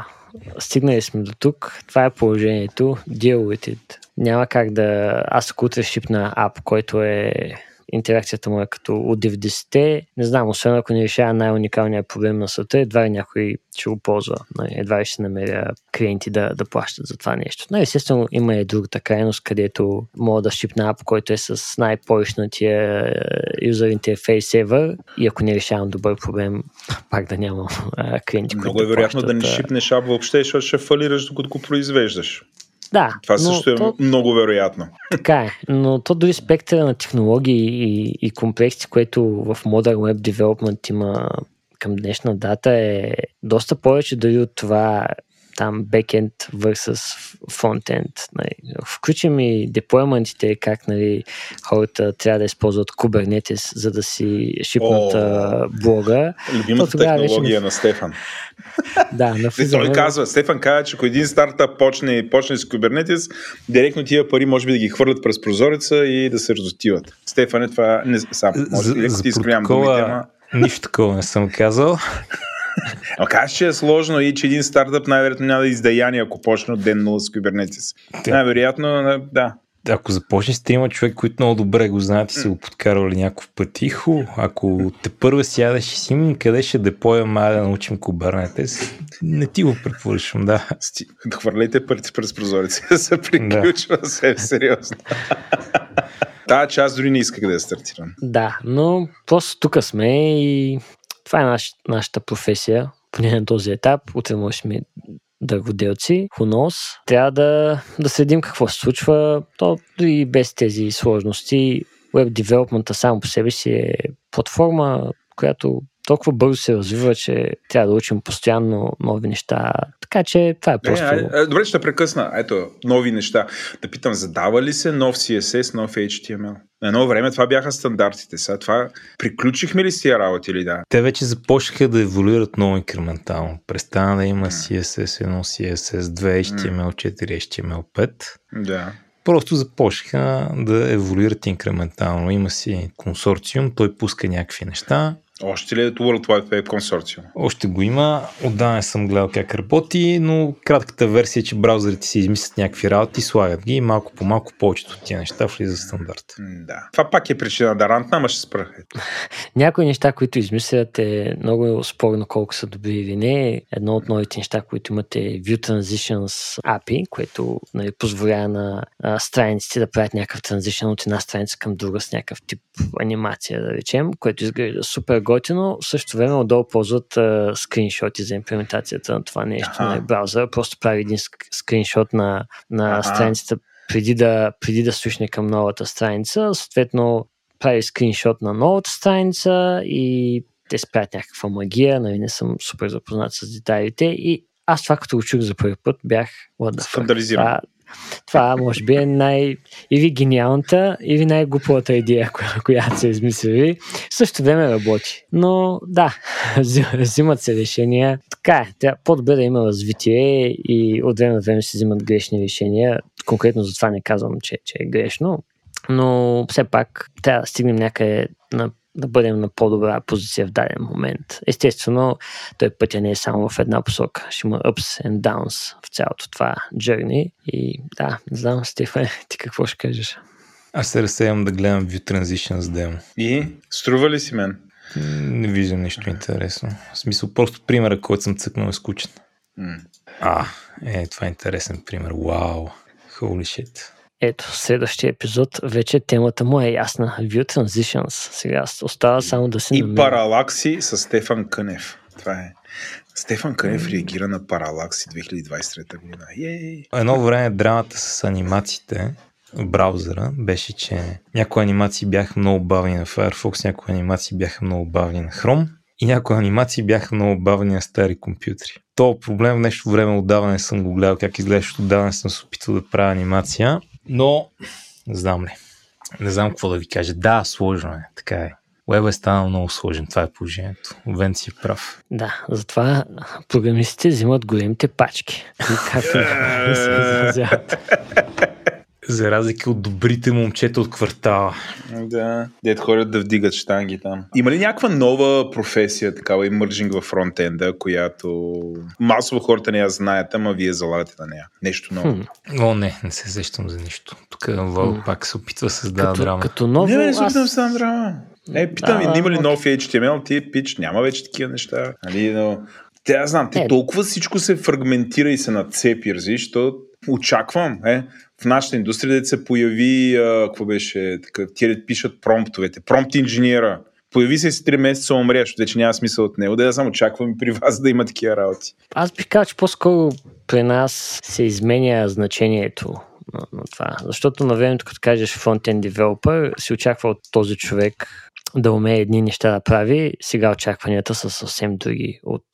стигнали сме до тук. Това е положението. Deal with it. Няма как да... Аз ако утре шипна ап, който е интеракцията му е като от 90-те. Не знам, освен ако не решава най-уникалния проблем на света, едва ли някой ще го ползва. Нали, едва ли ще намеря клиенти да, да плащат за това нещо. Но естествено има и другата крайност, където мога да шипна ап, който е с най-поричнатия юзер интерфейс ever и ако не решавам добър проблем, пак да нямам клиенти. Много е вероятно да не шипнеш ап въобще, защото ще фалираш докато го произвеждаш. Да. Това също е то, много вероятно. Така е, но то дори спектъра на технологии и, и комплекси, което в Modern Web Development има към днешна дата е доста повече дори от това там бекенд versus фронтенд. Нали. Включим и деплойментите, как нали, хората трябва да използват Kubernetes, за да си шипнат О, блога. Любимата технология вече... на Стефан. да, на Той казва, Стефан казва, че ако един стартап почне, почне с Kubernetes, директно тия пари може би да ги хвърлят през прозореца и да се разотиват. Стефан е това не сам. Може за, за ти изкривявам думите, ама... Нищо такова не съм казал. А казваш, че е сложно и че един стартъп най-вероятно няма да издаяни, ако почне от ден 0 с Kubernetes. Да. Най-вероятно, да. Ако започне с трима човек, които много добре го знаят и са го подкарали някакъв път, тихо, ако те първа сядаш и си къде ще депоя, ма да научим Kubernetes, не ти го препоръчвам, да. Хвърляйте парите през прозореца да се приключва да. се сериозно. Та част дори не исках да я стартирам. Да, но просто тук сме и това е наш, нашата професия, поне на този етап. Утре може сме дърводелци, хунос. Трябва да, да следим какво се случва. То и без тези сложности. Web development само по себе си е платформа, която толкова бързо се развива, че трябва да учим постоянно нови неща. Така че това е просто... Е, е, добре, ще прекъсна. Ето, нови неща. Да питам, задава ли се нов CSS, нов HTML? На едно време това бяха стандартите. Сега това приключихме ли с тия работи или да? Те вече започнаха да еволюират много инкрементално. Престана да има CSS 1, CSS 2, HTML4, HTML5. Да. Просто започнаха да еволюират инкрементално. Има си консорциум, той пуска някакви неща още ли е World Wide Web консорциум? Още го има. Отдавна съм гледал как работи, но кратката версия е, че браузърите си измислят някакви работи, слагат ги и малко по малко повечето от тия неща влизат в стандарт. Да. Това пак е причина да рантна, ама ще спра. Някои неща, които измислят е много спорно колко са добри или не. Едно от новите неща, които имате е View Transitions API, което нали, позволява на а, страниците да правят някакъв транзишън от една страница към друга с някакъв тип анимация, да речем, което изглежда супер готино. В същото време отдолу ползват а, скриншоти за имплементацията на това нещо ага. на браузъра. Просто прави един скриншот на, на ага. страницата преди да, преди да слушне към новата страница. Съответно, прави скриншот на новата страница и те спрят някаква магия, нали не съм супер запознат с детайлите и аз това като го чух за първи път бях Скандализиран. Това може би е най- или гениалната, или най-глупавата идея, която са измислили. Също време работи. Но да, взимат се решения. Така е, по-добре да има развитие и от време на време се взимат грешни решения. Конкретно за това не казвам, че, че е грешно. Но все пак трябва да стигнем някъде на да бъдем на по-добра позиция в даден момент. Естествено, той пътя не е само в една посока. Ще има ups and downs в цялото това journey. И да, не знам, Стефан, ти какво ще кажеш? Аз се разсеям да гледам View Transitions демо. И? Струва ли си мен? Не виждам нищо интересно. В смисъл, просто примера, който съм цъкнал е скучен. Mm. А, е, това е интересен пример. Вау. Holy shit. Ето, следващия епизод вече темата му е ясна. View Transitions. Сега остава само да се И паралакси с Стефан Кънев. Това е. Стефан Кънев реагира на паралакси 2023 година. Ей! Едно време драмата с анимациите в браузъра беше, че някои анимации бяха много бавни на Firefox, някои анимации бяха много бавни на Chrome и някои анимации бяха много бавни на стари компютри. То проблем в нещо време отдаване съм го гледал как изглежда, отдаване съм се опитал да правя анимация но, не знам ли. Не знам какво да ви кажа. Да, сложно е. Така е. Уеб е станал много сложен. Това е положението. Вен си е прав. Да, затова програмистите взимат големите пачки. Както се изразяват. За разлика от добрите момчета от квартала. Да, дед ходят да вдигат штанги там. Има ли някаква нова професия, такава имържинг в фронтенда, която масово хората не я знаят, ама вие залагате на нея? Нещо ново? Хм. О, не, не се сещам за нищо. Тук Вал пак се опитва да създава като, драма. Като ново, не, не се опитвам да създавам драма. Е, питам, да, има ли нов HTML, ти пич, няма вече такива неща. Нали, но... Те, аз знам, те е. толкова всичко се фрагментира и се нацепи, разбираш, то очаквам, е, в нашата индустрия да се появи, а, какво беше, така, тия пишат промптовете, промпт инженера. Появи се си 3 месеца, умреш, вече няма смисъл от него. Да я само очаквам при вас да има такива работи. Аз бих казал, че по-скоро при нас се изменя значението на, на това. Защото на времето, като кажеш фронтен девелопър, си очаква от този човек да умее едни неща да прави, сега очакванията са съвсем други от,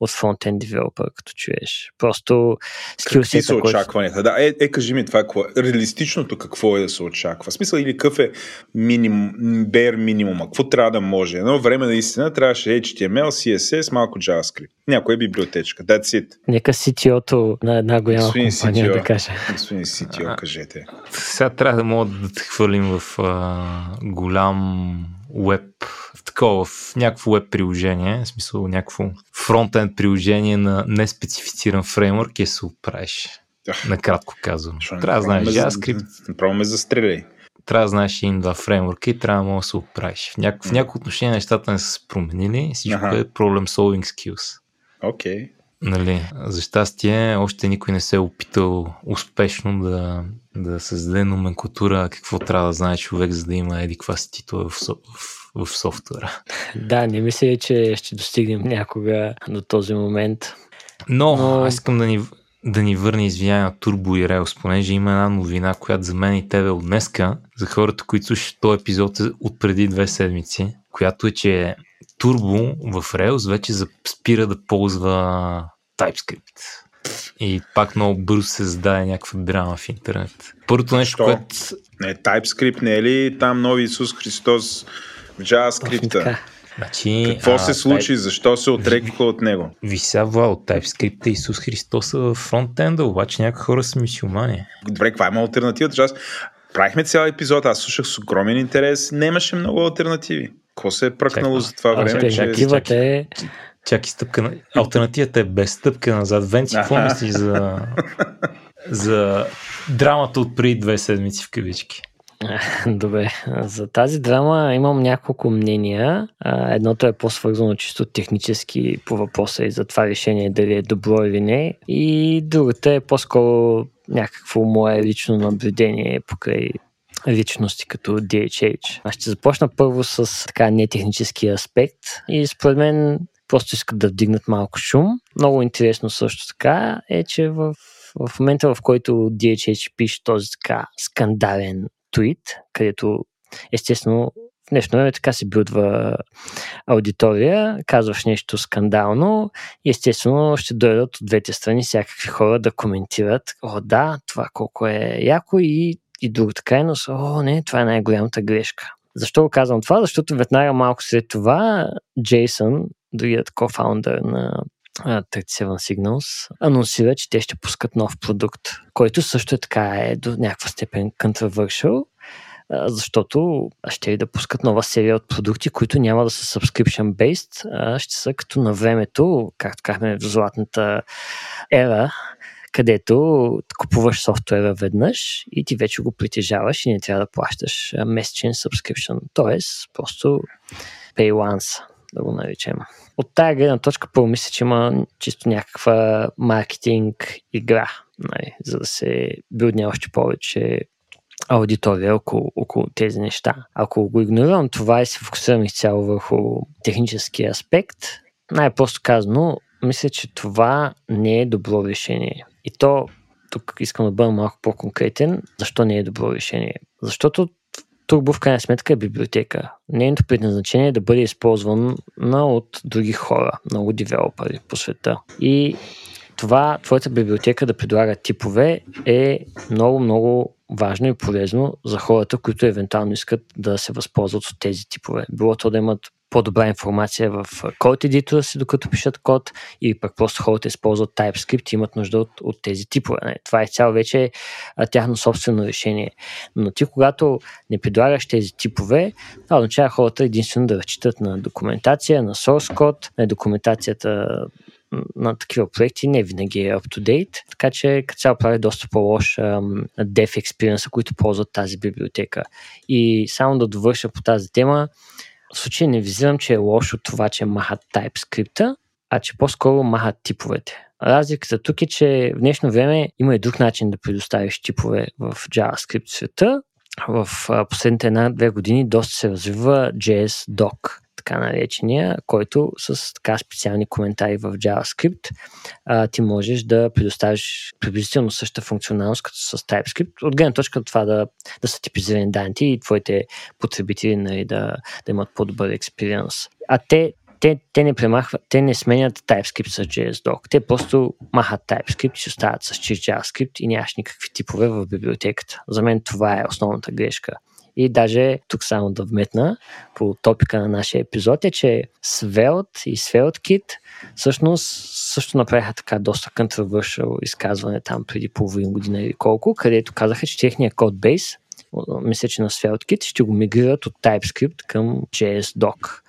от фронтен девелопър, като чуеш. Просто скилсета, са очакванията? Да, е, е, кажи ми това, какво, реалистичното какво е да се очаква? В смисъл или какъв е минимум, bare минимума? Какво трябва да може? Едно време наистина трябваше HTML, CSS, малко JavaScript. Някоя библиотечка. That's it. Нека CTO-то на една голяма Господин компания CTO, да каже. Господин CTO, кажете. Сега трябва да мога да те хвърлим в а, голям веб, в такова, в някакво веб приложение, в смисъл някакво фронтенд приложение на неспецифициран фреймворк и се оправиш. Накратко казвам. Трябва да знаеш JavaScript. Направо ме застреляй. Трябва да знаеш един два фреймворка и трябва да се оправиш. В, няко, в някои отношения нещата не са се променили. Всичко ага. е problem solving skills. Окей. Okay. Нали, за щастие, още никой не се е опитал успешно да, да създаде номенклатура какво трябва да знае човек, за да има еди каква си титла в, в, в софтуера. Да, не мисля, че ще достигнем някога до този момент. Но, Но... аз искам да ни, да ни върне извиня на Турбо и Rails, понеже има една новина, която за мен и тебе от днеска, за хората, които слушат този епизод от преди две седмици, която е, че Turbo в Rails вече спира да ползва TypeScript. И пак много бързо се зададе някаква драма в интернет. Първото нещо, Що? което... Не, TypeScript не е ли там нови Исус Христос в JavaScript? Значи, Какво а, се случи? Type... Защо се отрекаха от него? Вися от TypeScript и Исус Христос в фронтенда, обаче някои хора са мисиомани. Добре, каква има альтернативата? Аз правихме цял епизод, аз слушах с огромен интерес, нямаше много альтернативи. Какво се е пръкнало за това време? Альтернативата е... Чакай стъпка на... Альтернативата е без стъпка назад. Венци, какво мислиш за... за драмата от преди две седмици в кавички? Добре, за тази драма имам няколко мнения. Едното е по-свързано чисто технически по въпроса и за това решение дали е добро или не. И другата е по-скоро някакво мое лично наблюдение покрай личности като DHH. Аз ще започна първо с така нетехнически аспект и според мен просто искат да вдигнат малко шум. Много интересно също така е, че в, в момента в който DHH пише този така скандален твит, където естествено в днешно време така се билдва аудитория, казваш нещо скандално и естествено ще дойдат от двете страни всякакви хора да коментират, о да, това колко е яко и и другата крайност, о, не, това е най-голямата грешка. Защо го казвам това? Защото веднага малко след това Джейсън, другият кофаундър на 37 Signals, анонсира, че те ще пускат нов продукт, който също е така е до някаква степен controversial, защото ще да пускат нова серия от продукти, които няма да са subscription-based, ще са като на времето, както казахме в златната ера където купуваш софтуера веднъж и ти вече го притежаваш и не трябва да плащаш месечен subscription. Тоест, просто pay once, да го наречем. От тая гледна точка, първо мисля, че има чисто някаква маркетинг игра, нали, за да се билдне още повече аудитория около, около тези неща. Ако го игнорирам това и се фокусирам изцяло върху техническия аспект, най-просто казано, мисля, че това не е добро решение. И то, тук искам да бъда малко по-конкретен, защо не е добро решение. Защото Turbo в крайна сметка е библиотека. Нейното предназначение е да бъде използвана от други хора, много девелопери по света. И това, твоята библиотека да предлага типове е много, много важно и полезно за хората, които евентуално искат да се възползват от тези типове. Било то да имат по-добра информация в код едитора си, докато пишат код, или пък просто хората използват TypeScript и имат нужда от, от тези типове. Не? Това е цяло вече а, тяхно собствено решение. Но ти, когато не предлагаш тези типове, това означава хората единствено да разчитат на документация, на source код, на документацията на такива проекти не винаги е up-to-date, така че като цяло прави доста по-лош dev experience, които ползват тази библиотека. И само да довърша по тази тема, в случай не визирам, че е лошо това, че махат TypeScript, а че по-скоро махат типовете. Разликата тук е, че в днешно време има и друг начин да предоставиш типове в JavaScript света, в последните една-две години доста се развива JS Doc, така наречения, който с така специални коментари в JavaScript а, ти можеш да предоставиш приблизително същата функционалност като с TypeScript, от гледна точка това да, да са типизирани данните и твоите потребители нали, да, да имат по-добър експириенс. А те те, те не премахват, те не сменят TypeScript с JSDoc. Те просто махат TypeScript и си остават с JavaScript и нямаш никакви типове в библиотеката. За мен това е основната грешка. И даже тук само да вметна по топика на нашия епизод е, че Svelte и SvelteKit всъщност също направиха така доста controversial изказване там преди половин година или колко, където казаха, че техният кодбейс мисля, че на SvelteKit, ще го мигрират от TypeScript към JSDoc.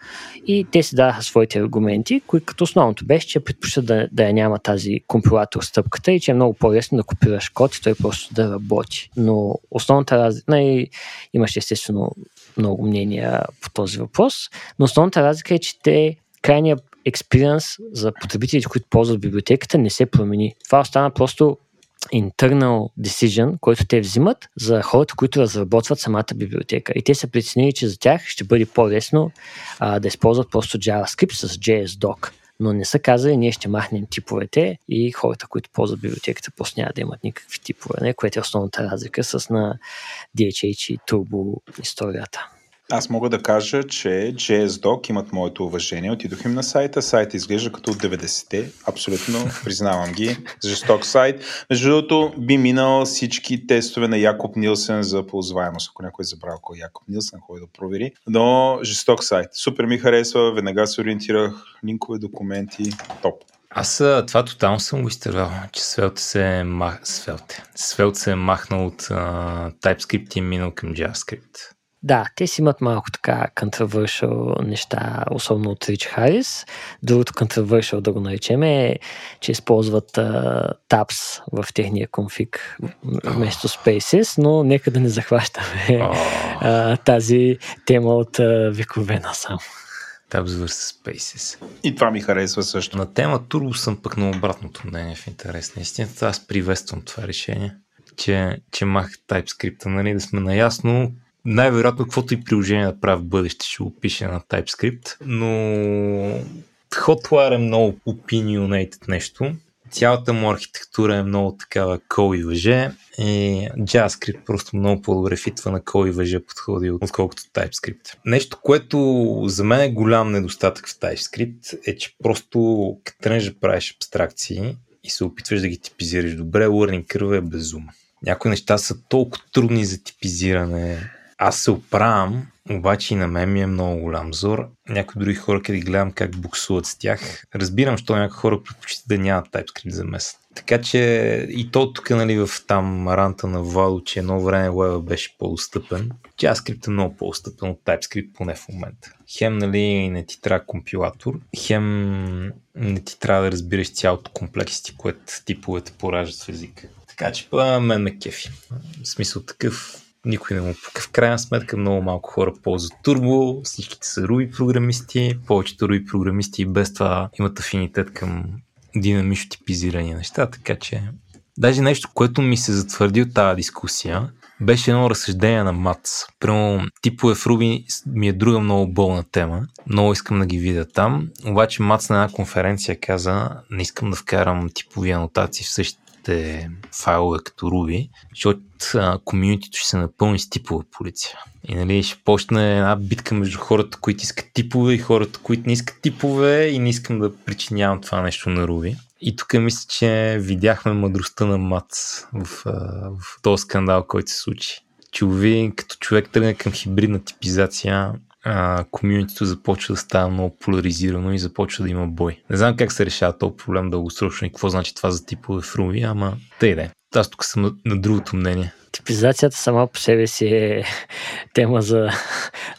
И те си даваха своите аргументи, които като основното беше, че предпочитат да, да я няма тази компилатор стъпката и че е много по-лесно да копираш код и той просто да работи. Но основната разлика, и имаше естествено много мнения по този въпрос, но основната разлика е, че те крайният експириенс за потребителите, които ползват библиотеката, не се промени. Това остана просто internal decision, който те взимат за хората, които разработват самата библиотека. И те са преценили, че за тях ще бъде по-лесно а, да използват просто JavaScript с JSDoc. Но не са казали, ние ще махнем типовете и хората, които ползват библиотеката, просто няма да имат никакви типове, не? което е основната разлика с на DHH и Turbo историята. Аз мога да кажа, че JSDoc имат моето уважение. Отидох им на сайта. Сайта изглежда като от 90-те. Абсолютно признавам ги. Жесток сайт. Между другото, би минал всички тестове на Якоб Нилсен за ползваемост. Ако някой е забрал кой е Якоб Нилсен, ходи да провери. Но жесток сайт. Супер ми харесва. Веднага се ориентирах. Линкове, документи. Топ. Аз това тотално съм го изтървал, че Svelte се е, мах... Svelte. Svelte се е махнал от uh, TypeScript и е минал към JavaScript. Да, те си имат малко така controversial неща, особено от Рич Харис. Другото controversial да го наречем е, че използват uh, tabs в техния конфиг вместо spaces, но нека да не захващаме uh, тази тема от uh, векове насам. Tabs vs Spaces. И това ми харесва също. На тема Turbo съм пък на обратното мнение в интерес на истината. Аз приветствам това решение, че, че мах TypeScript, нали, да сме наясно най-вероятно, каквото и приложение да прави в бъдеще, ще го пише на TypeScript, но Hotwire е много opinionated нещо. Цялата му архитектура е много такава кол и въже и JavaScript просто много по-добре фитва на кол и въже подходи, отколкото TypeScript. Нещо, което за мен е голям недостатък в TypeScript е, че просто като тръгнеш да правиш абстракции и се опитваш да ги типизираш добре, learning curve е безумен. Някои неща са толкова трудни за типизиране, аз се оправям, обаче и на мен ми е много голям зор. Някои други хора, къде гледам как буксуват с тях, разбирам, що някои хора предпочитат да нямат TypeScript за месец. Така че и то тук, нали, в там ранта на Владо, че едно време Web беше по-достъпен. JavaScript е много по-достъпен от TypeScript, поне в момента. Хем, нали, не ти трябва компилатор, хем не ти трябва да разбираш цялото комплексити, което типовете пораждат в езика. Така че па мен ме кефи. В смисъл такъв никой не му пука. В крайна сметка много малко хора ползват Turbo, всичките са Ruby програмисти, повечето Ruby програмисти и без това имат афинитет към динамично типизирани неща, така че даже нещо, което ми се затвърди от тази дискусия, беше едно разсъждение на Мац. Прямо типове в Руби ми е друга много болна тема. Много искам да ги видя там. Обаче Мац на една конференция каза, не искам да вкарам типови анотации в същите същите файлове като Ruby, защото комьюнитито ще се напълни с типове полиция. И нали, ще почне една битка между хората, които искат типове и хората, които не искат типове и не искам да причинявам това нещо на Ruby. И тук мисля, че видяхме мъдростта на Мац в, в този скандал, който се случи. Че като човек тръгне към хибридна типизация, комьюнитито започва да става много поляризирано и започва да има бой. Не знам как се решава този проблем дългосрочно и какво значи това за типове Ruby, ама тъй да е. Аз тук съм на, на другото мнение. Типизацията сама по себе си е тема за,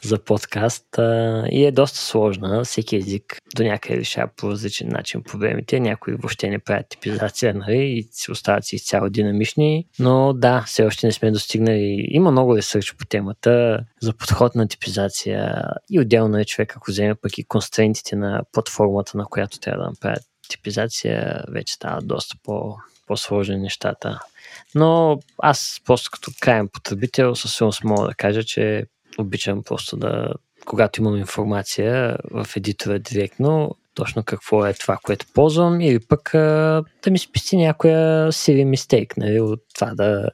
за подкаст а, и е доста сложна. Всеки език до някъде решава по различен начин проблемите. Някои въобще не правят типизация нали, и си остават си изцяло динамични. Но да, все още не сме достигнали. Има много ресърч по темата за подход на типизация и отделно е човек, ако вземе пък и констрентите на платформата, на която трябва да направят типизация, вече става доста по, по-сложни нещата. Но аз просто като крайен потребител със сигурност мога да кажа, че обичам просто да, когато имам информация в едитора директно, точно какво е това, което ползвам, или пък да ми спести някоя сири мистейк, нали, от това да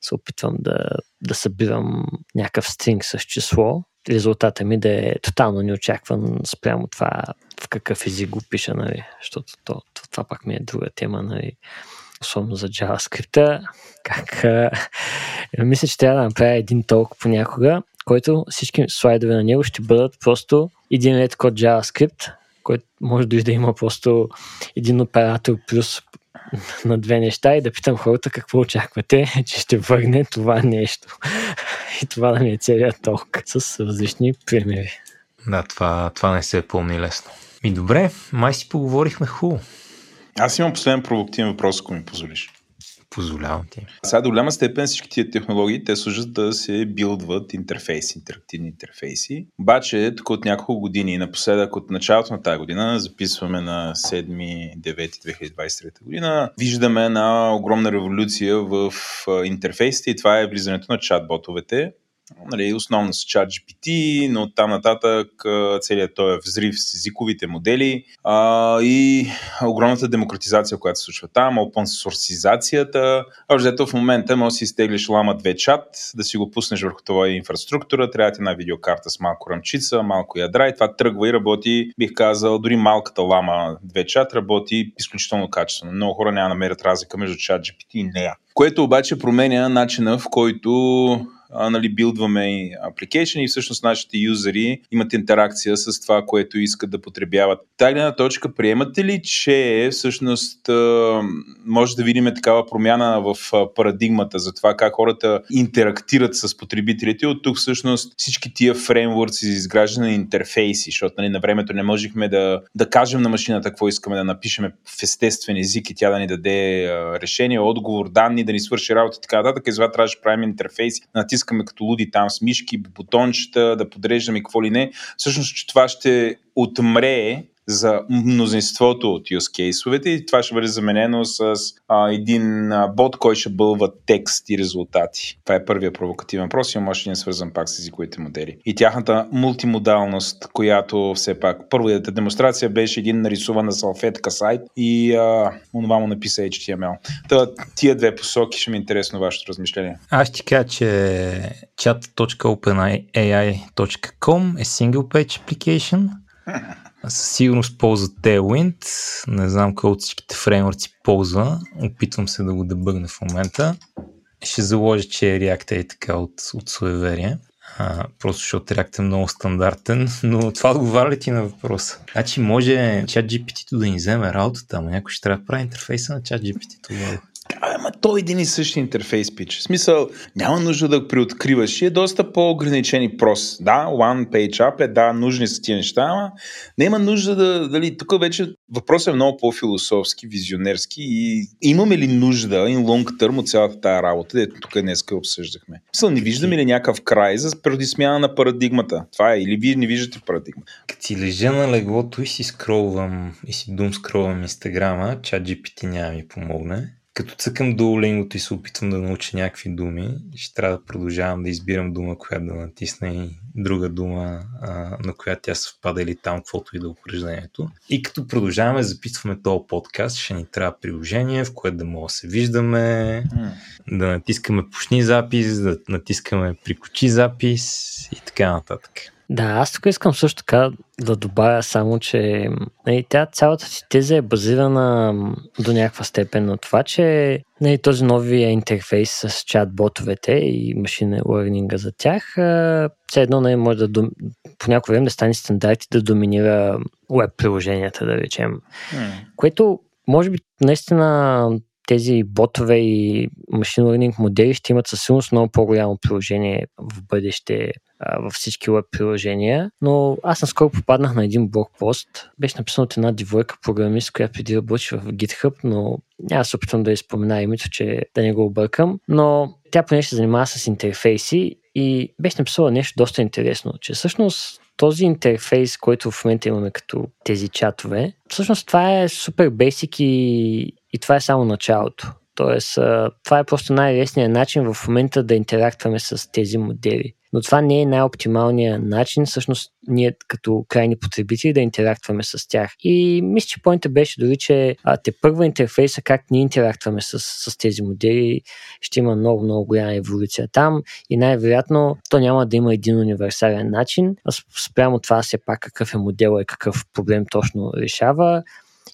се опитвам да, да събирам някакъв стринг с число, резултата ми да е тотално неочакван спрямо това в какъв език го пиша, нали, защото то, то, това пак ми е друга тема, нали, особено за JavaScript. Как, мисля, че трябва да направя един толк понякога, който всички слайдове на него ще бъдат просто един лет код JavaScript, който може дори да има просто един оператор плюс на две неща и да питам хората какво очаквате, че ще върне това нещо. И това да ми е целият толк с различни примери. Да, това, това не се е помни лесно. И добре, май си поговорихме хубаво. Аз имам последен провокативен въпрос, ако ми позволиш. Позволявам ти. Сега до голяма степен всички тия технологии, те служат да се билдват интерфейси, интерактивни интерфейси. Обаче, тук от няколко години, напоследък от началото на тази година, записваме на 7-9-2023 година, виждаме една огромна революция в интерфейсите и това е влизането на чат-ботовете нали, основно с ChatGPT, но там нататък целият този взрив с езиковите модели а, и огромната демократизация, която се случва там, open sourceизацията. Общо в момента може да си изтеглиш лама 2 чат, да си го пуснеш върху това инфраструктура, трябва ти една видеокарта с малко ръмчица, малко ядра и това тръгва и работи, бих казал, дори малката лама 2 чат работи изключително качествено. Много хора няма намерят разлика между ChatGPT и нея. Което обаче променя начина в който а, нали, билдваме application и всъщност нашите юзери имат интеракция с това, което искат да потребяват. Та гледна точка, приемате ли, че всъщност може да видим такава промяна в парадигмата за това как хората интерактират с потребителите. От тук всъщност всички тия фреймворци за изграждане на интерфейси, защото нали, на времето не можехме да, да кажем на машината какво искаме да напишем в естествен език и тя да ни даде решение, отговор, данни, да ни свърши работа и така нататък. И затова трябваше да правим интерфейси. Натискаме натискаме като луди там с мишки, бутончета, да подреждаме какво ли не, всъщност, че това ще отмрее за мнозинството от use case и това ще бъде заменено с а, един а, бот, който ще бълва текст и резултати. Това е първия провокативен въпрос и може един свързан пак с езиковите модели. И тяхната мултимодалност, която все пак първата демонстрация беше един нарисуван на салфетка сайт и а, онова му написа HTML. Та, тия две посоки ще ми е интересно вашето размишление. Аз ще кажа, че chat.openai.com е single page application със сигурност ползва Tailwind. Не знам кой от всичките фреймворци ползва. Опитвам се да го дебъгна в момента. Ще заложа, че React е така от, от суеверие. А, просто защото React е много стандартен, но това отговаря ли ти на въпроса? Значи може GPT да ни вземе работата, ама някой ще трябва да прави интерфейса на тогава. Ама той е един и същи интерфейс пич. В смисъл, няма нужда да преоткриваш и е доста по-ограничен и прост. Да, one page up е, да, нужни са тия неща, ама няма нужда да, дали, тук вече въпросът е много по-философски, визионерски и имаме ли нужда in long term от цялата тая работа, ето тук днес обсъждахме. Мисъл, не виждаме ли някакъв край за преди смяна на парадигмата? Това е, или вие не виждате парадигма? Като си лежа на леглото и си скролвам, и си дум скролвам инстаграма, чат GPT няма ми помогне като цъкам до лингото и се опитвам да науча някакви думи, ще трябва да продължавам да избирам дума, която да натисна и друга дума, а, на която тя съвпада или там, каквото и да е упражнението. И като продължаваме записваме този подкаст, ще ни трябва приложение, в което да мога да се виждаме, mm. да натискаме пушни запис, да натискаме прикочи запис и така нататък. Да, аз тук искам също така да добавя само, че нали, тя цялата си теза е базирана до някаква степен на това, че нали, този новия интерфейс с чат-ботовете и машина лърнинга за тях, все едно нали, може да дом... по някое време да стане стандарт и да доминира веб приложенията, да речем. Mm. Което може би наистина тези ботове и машин learning модели ще имат със сигурност много по-голямо приложение в бъдеще във всички веб приложения, но аз наскоро попаднах на един блог пост, беше написан от една девойка програмист, която преди работи в GitHub, но няма се опитвам да изпомена името, че да не го объркам, но тя поне се занимава с интерфейси и беше написала нещо доста интересно, че всъщност този интерфейс, който в момента имаме като тези чатове, всъщност това е супер бейсик и, и това е само началото. Тоест, това е просто най-лесният начин в момента да интерактваме с тези модели. Но това не е най-оптималният начин, всъщност ние като крайни потребители да интерактваме с тях. И мисля, че поинта беше дори, че а, те първа интерфейса, как ние интерактваме с, с тези модели, ще има много, много голяма еволюция там и най-вероятно то няма да има един универсален начин. Спрямо това все пак какъв е модел и какъв проблем точно решава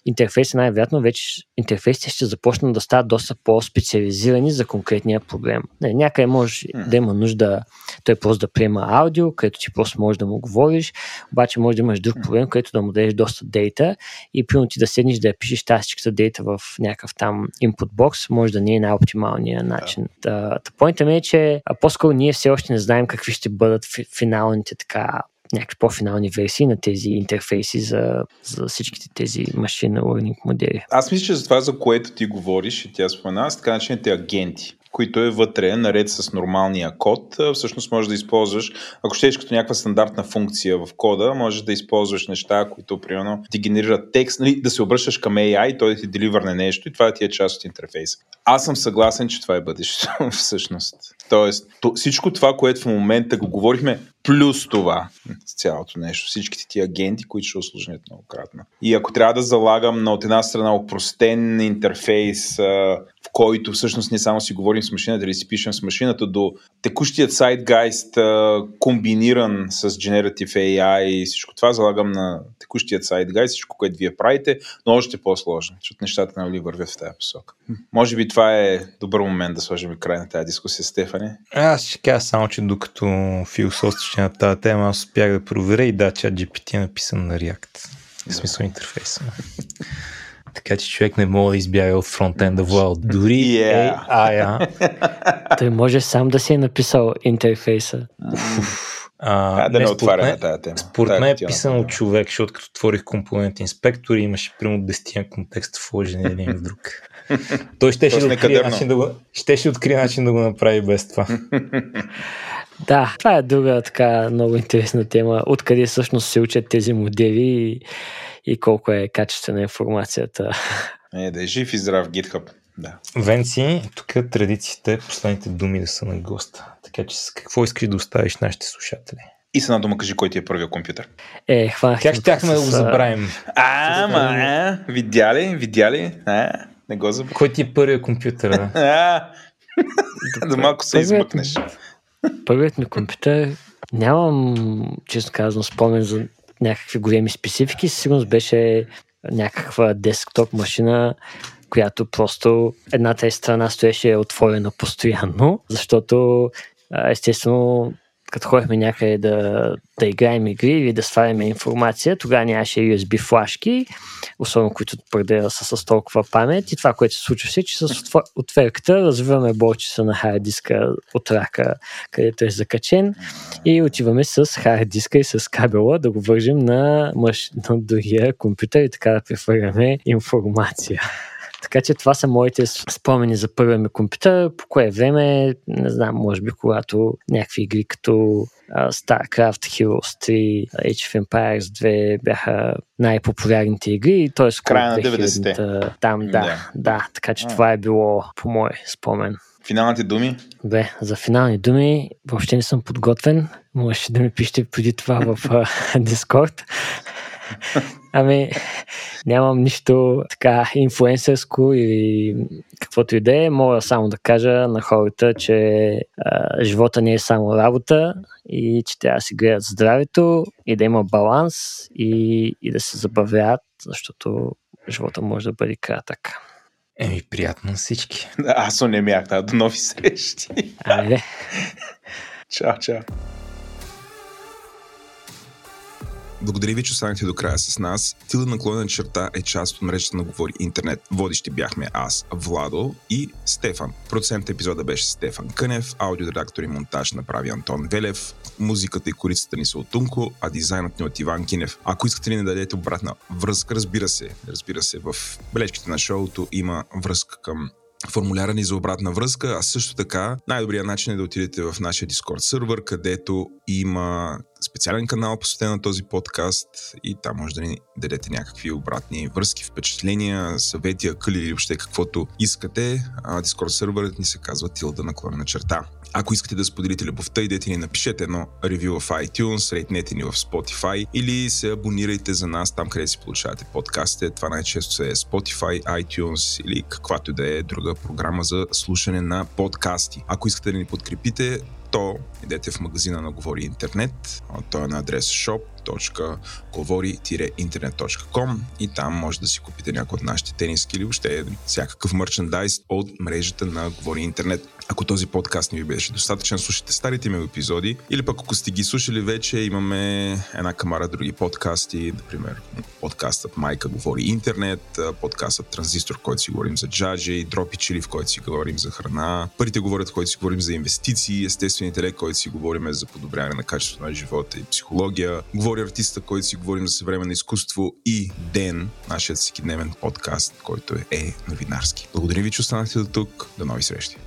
интерфейси най-вероятно вече интерфейсите ще започнат да стават доста по-специализирани за конкретния проблем. Не, някъде може mm. да има нужда той просто да приема аудио, където ти просто можеш да му говориш, обаче може да имаш друг проблем, където да му дадеш доста дейта и примерно ти да седнеш да я пишеш тази всичката дейта в някакъв там input box, може да не е най-оптималният начин. Да. Та, ми е, че по-скоро ние все още не знаем какви ще бъдат финалните така някакви по-финални версии на тези интерфейси за, за всичките тези машин learning модели. Аз мисля, че за това, за което ти говориш и тя спомена, с така начините агенти които е вътре, наред с нормалния код, всъщност можеш да използваш, ако щеш като някаква стандартна функция в кода, можеш да използваш неща, които примерно ти генерират текст, нали, да се обръщаш към AI, той да ти деливърне нещо и това ти е част от интерфейса. Аз съм съгласен, че това е бъдещето всъщност. Тоест, то, всичко това, което в момента го говорихме, плюс това с цялото нещо, всичките ти агенти, които ще осложнят многократно. И ако трябва да залагам на от една страна опростен интерфейс, в който всъщност не само си говорим с машината или си пишем с машината, до текущият сайтгайст, комбиниран с Generative AI и всичко това, залагам на текущият сайтгайст, всичко, което вие правите, но още по-сложно, защото нещата нали вървят в тази посока. Може би това е добър момент да сложим край на тази дискусия, Стефане. Аз ще кажа само, че докато философстваше на тази тема, аз успях да проверя и да, че GPT е написан на React. В смисъл интерфейса. Така че човек не може да избяга от фронтенда Вал. Дори yeah. AI. Той може сам да си е написал интерфейса. А, а, да не, не отваряме тази тема. Според мен е писан от човек, защото като отворих компонент инспектор имаше примерно 10 контекст вложени един в друг. Той ще, ще, открие начин да го, ще, ще открие начин да го направи без това. Да, това е друга така много интересна тема. Откъде всъщност се учат тези модели и, и колко е качествена информацията. Е, да е жив и здрав GitHub. Да. Венци, тук традициите последните думи да са на госта. Така че с какво искаш да оставиш нашите слушатели? И с една дума кажи кой ти е първия компютър. Е, хванах. Как щяхме да го забравим? А, ма, а, видя ли, видя ли? А, не го забравя. Кой ти е първия компютър? А, да малко се измъкнеш. Първият ми компютър нямам, честно казвам, спомен за някакви големи специфики. Сигурно беше някаква десктоп машина, която просто едната е страна стоеше отворена постоянно, защото естествено като ходихме някъде да, да играем игри или да сваляме информация, тогава нямаше USB флашки, особено които твърде са с толкова памет и това, което се случваше, че с отверката развиваме болчица на хард диска от рака, където е закачен и отиваме с хард диска и с кабела да го вържим на, мъж, на другия компютър и така да прехвърляме информация. Така че това са моите спомени за първия ми компютър. По кое време, не знам, може би когато някакви игри като uh, StarCraft, Heroes 3, Age of Empires 2 бяха най-популярните игри, т.е. края на 90-те. Там, да, да, да, така че а. това е било по мой спомен. Финалните думи? Бе, за финални думи въобще не съм подготвен. Можеше да ми пишете преди това в Discord. Ами, нямам нищо така инфлуенсърско или каквото и да е. Мога само да кажа на хората, че а, живота не е само работа и че трябва да си гледат здравето и да има баланс и, и да се забавляват, защото живота може да бъде кратък. Еми, приятно на всички. Аз не мях, да, до нови срещи. Айде. чао, чао. Благодаря ви, че останахте до края с нас. Тилда наклонена черта е част от мрежата на Говори Интернет. Водещи бяхме аз, Владо и Стефан. Процент епизода беше Стефан Кънев, аудиоредактор и монтаж направи Антон Велев, музиката и корицата ни са от Тунко, а дизайнът ни от Иван Кинев. Ако искате ли да дадете обратна връзка, разбира се, разбира се, в бележките на шоуто има връзка към формуляра ни за обратна връзка, а също така най-добрият начин е да отидете в нашия Discord сервер, където има специален канал посветен на този подкаст и там може да ни дадете някакви обратни връзки, впечатления, съвети, акъли или въобще каквото искате. Discord серверът ни се казва Тилда наклонена черта. Ако искате да споделите любовта, идете ни напишете едно ревю в iTunes, рейтнете ни в Spotify или се абонирайте за нас там, къде си получавате подкастите. Това най-често е Spotify, iTunes или каквато и да е друга програма за слушане на подкасти. Ако искате да ни подкрепите, то идете в магазина на Говори Интернет. Той е на адрес shop.govori-internet.com и там може да си купите някои от нашите тениски или въобще всякакъв мерчендайз от мрежата на Говори Интернет. Ако този подкаст не ви беше достатъчен, слушайте старите ми епизоди или пък ако сте ги слушали вече, имаме една камара други подкасти, например подкастът Майка говори интернет, подкастът Транзистор, който си говорим за джаджи, Дропи Чили, в който си говорим за храна, Парите говорят, в който си говорим за инвестиции, естествен интелект, който си говорим за подобряване на качеството на живота и психология, говори артиста, който си говорим за съвременно изкуство и Ден, нашият всекидневен подкаст, който е новинарски. Благодаря ви, че останахте до тук. До нови срещи!